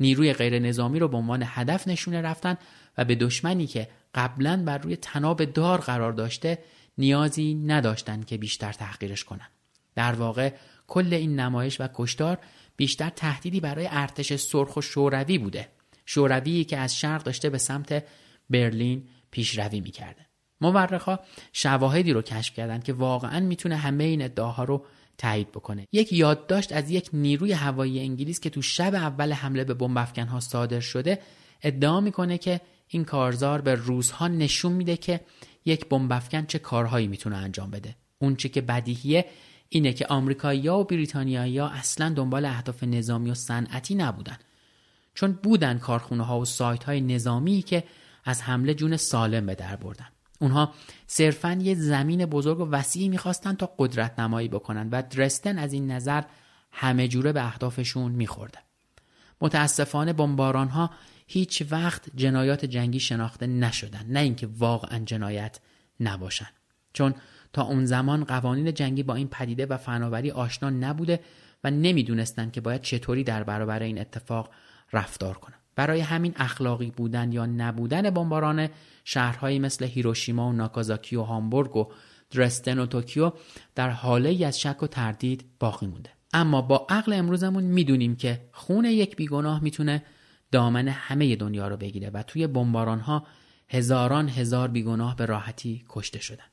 نیروی غیر نظامی رو به عنوان هدف نشونه رفتن و به دشمنی که قبلا بر روی تناب دار قرار داشته نیازی نداشتند که بیشتر تحقیرش کنند. در واقع کل این نمایش و کشتار بیشتر تهدیدی برای ارتش سرخ و شوروی بوده. شوروی که از شرق داشته به سمت برلین پیشروی می‌کرده. مورخا شواهدی رو کشف کردند که واقعا می‌تونه همه این ادعاها رو تایید بکنه. یک یادداشت از یک نیروی هوایی انگلیس که تو شب اول حمله به بمب ها صادر شده ادعا می‌کنه که این کارزار به روزها نشون میده که یک بمب چه کارهایی می‌تونه انجام بده. اون چه که بدیهیه اینه که آمریکایی‌ها و بریتانیایی‌ها اصلا دنبال اهداف نظامی و صنعتی نبودن. چون بودن کارخونه ها و سایت های نظامی که از حمله جون سالم به در بردن اونها صرفا یه زمین بزرگ و وسیعی می‌خواستن تا قدرت نمایی بکنن و درستن از این نظر همه جوره به اهدافشون میخورده. متاسفانه بمباران ها هیچ وقت جنایات جنگی شناخته نشدن نه اینکه واقعا جنایت نباشن چون تا اون زمان قوانین جنگی با این پدیده و فناوری آشنا نبوده و نمی‌دونستند که باید چطوری در برابر این اتفاق رفتار کنن. برای همین اخلاقی بودن یا نبودن بمباران شهرهایی مثل هیروشیما و ناکازاکی و هامبورگ و درستن و توکیو در حاله ای از شک و تردید باقی مونده. اما با عقل امروزمون می‌دونیم که خون یک بیگناه می‌تونه دامن همه دنیا رو بگیره و توی بمباران ها هزاران هزار بیگناه به راحتی کشته شدن.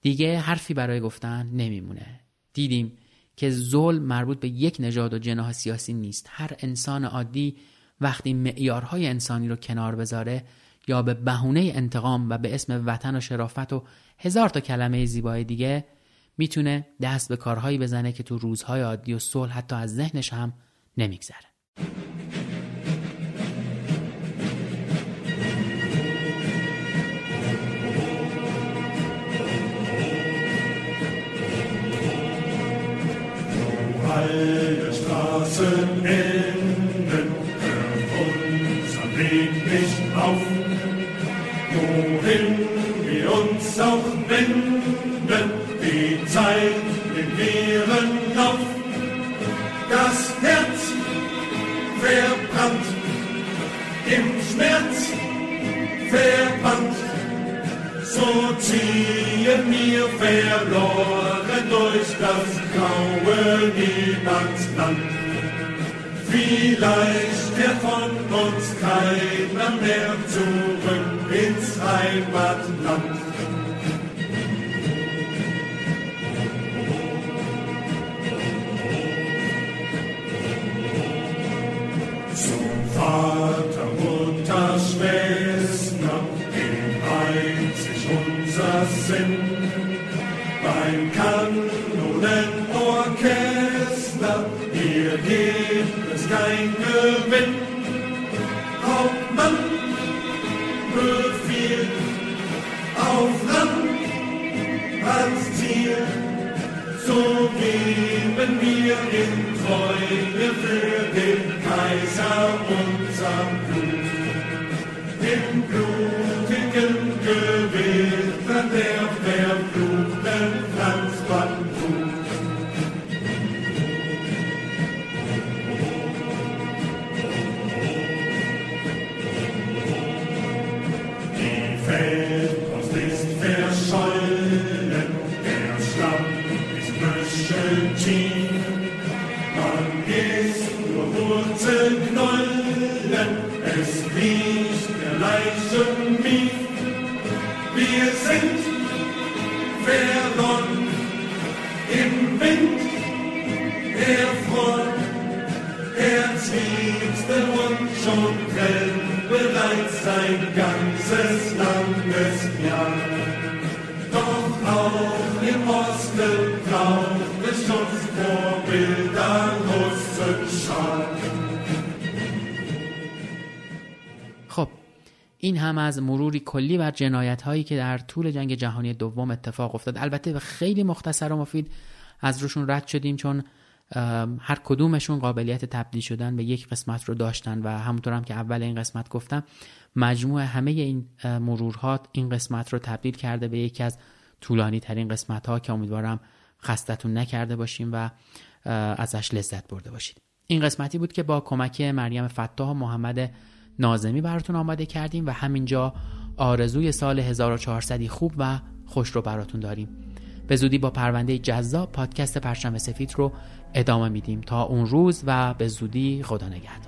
دیگه حرفی برای گفتن نمیمونه. دیدیم که ظلم مربوط به یک نژاد و جناح سیاسی نیست. هر انسان عادی وقتی معیارهای انسانی رو کنار بذاره یا به بهونه انتقام و به اسم وطن و شرافت و هزار تا کلمه زیبای دیگه می‌تونه دست به کارهایی بزنه که تو روزهای عادی و صلح حتی از ذهنش هم نمیگذره. Straßen enden, auf. Wohin wir uns auch wenden, die Zeit im leeren Lauf. Das Herz verbrannt, im Schmerz verbannt, so ziehen wir verloren durch das graue Niemandsland. Vielleicht kehrt von uns keiner mehr zurück ins Heimatland. Freudin, Freude für den Kaiser unserem Blut, im Blut. مروری کلی بر جنایت هایی که در طول جنگ جهانی دوم اتفاق افتاد. البته به خیلی مختصر و مفید از روشون رد شدیم چون هر کدومشون قابلیت تبدیل شدن به یک قسمت رو داشتن و همونطور هم که اول این قسمت گفتم مجموع همه این مرورها این قسمت رو تبدیل کرده به یکی از طولانی ترین قسمت ها که امیدوارم خستتون نکرده باشیم و ازش لذت برده باشید. این قسمتی بود که با کمک مریم فتاح و محمد نازمی براتون آماده کردیم و همینجا آرزوی سال 1400 خوب و خوش رو براتون داریم. به زودی با پرونده جذاب پادکست پرچم سفید رو ادامه میدیم. تا اون روز و به زودی خدا نگهدار.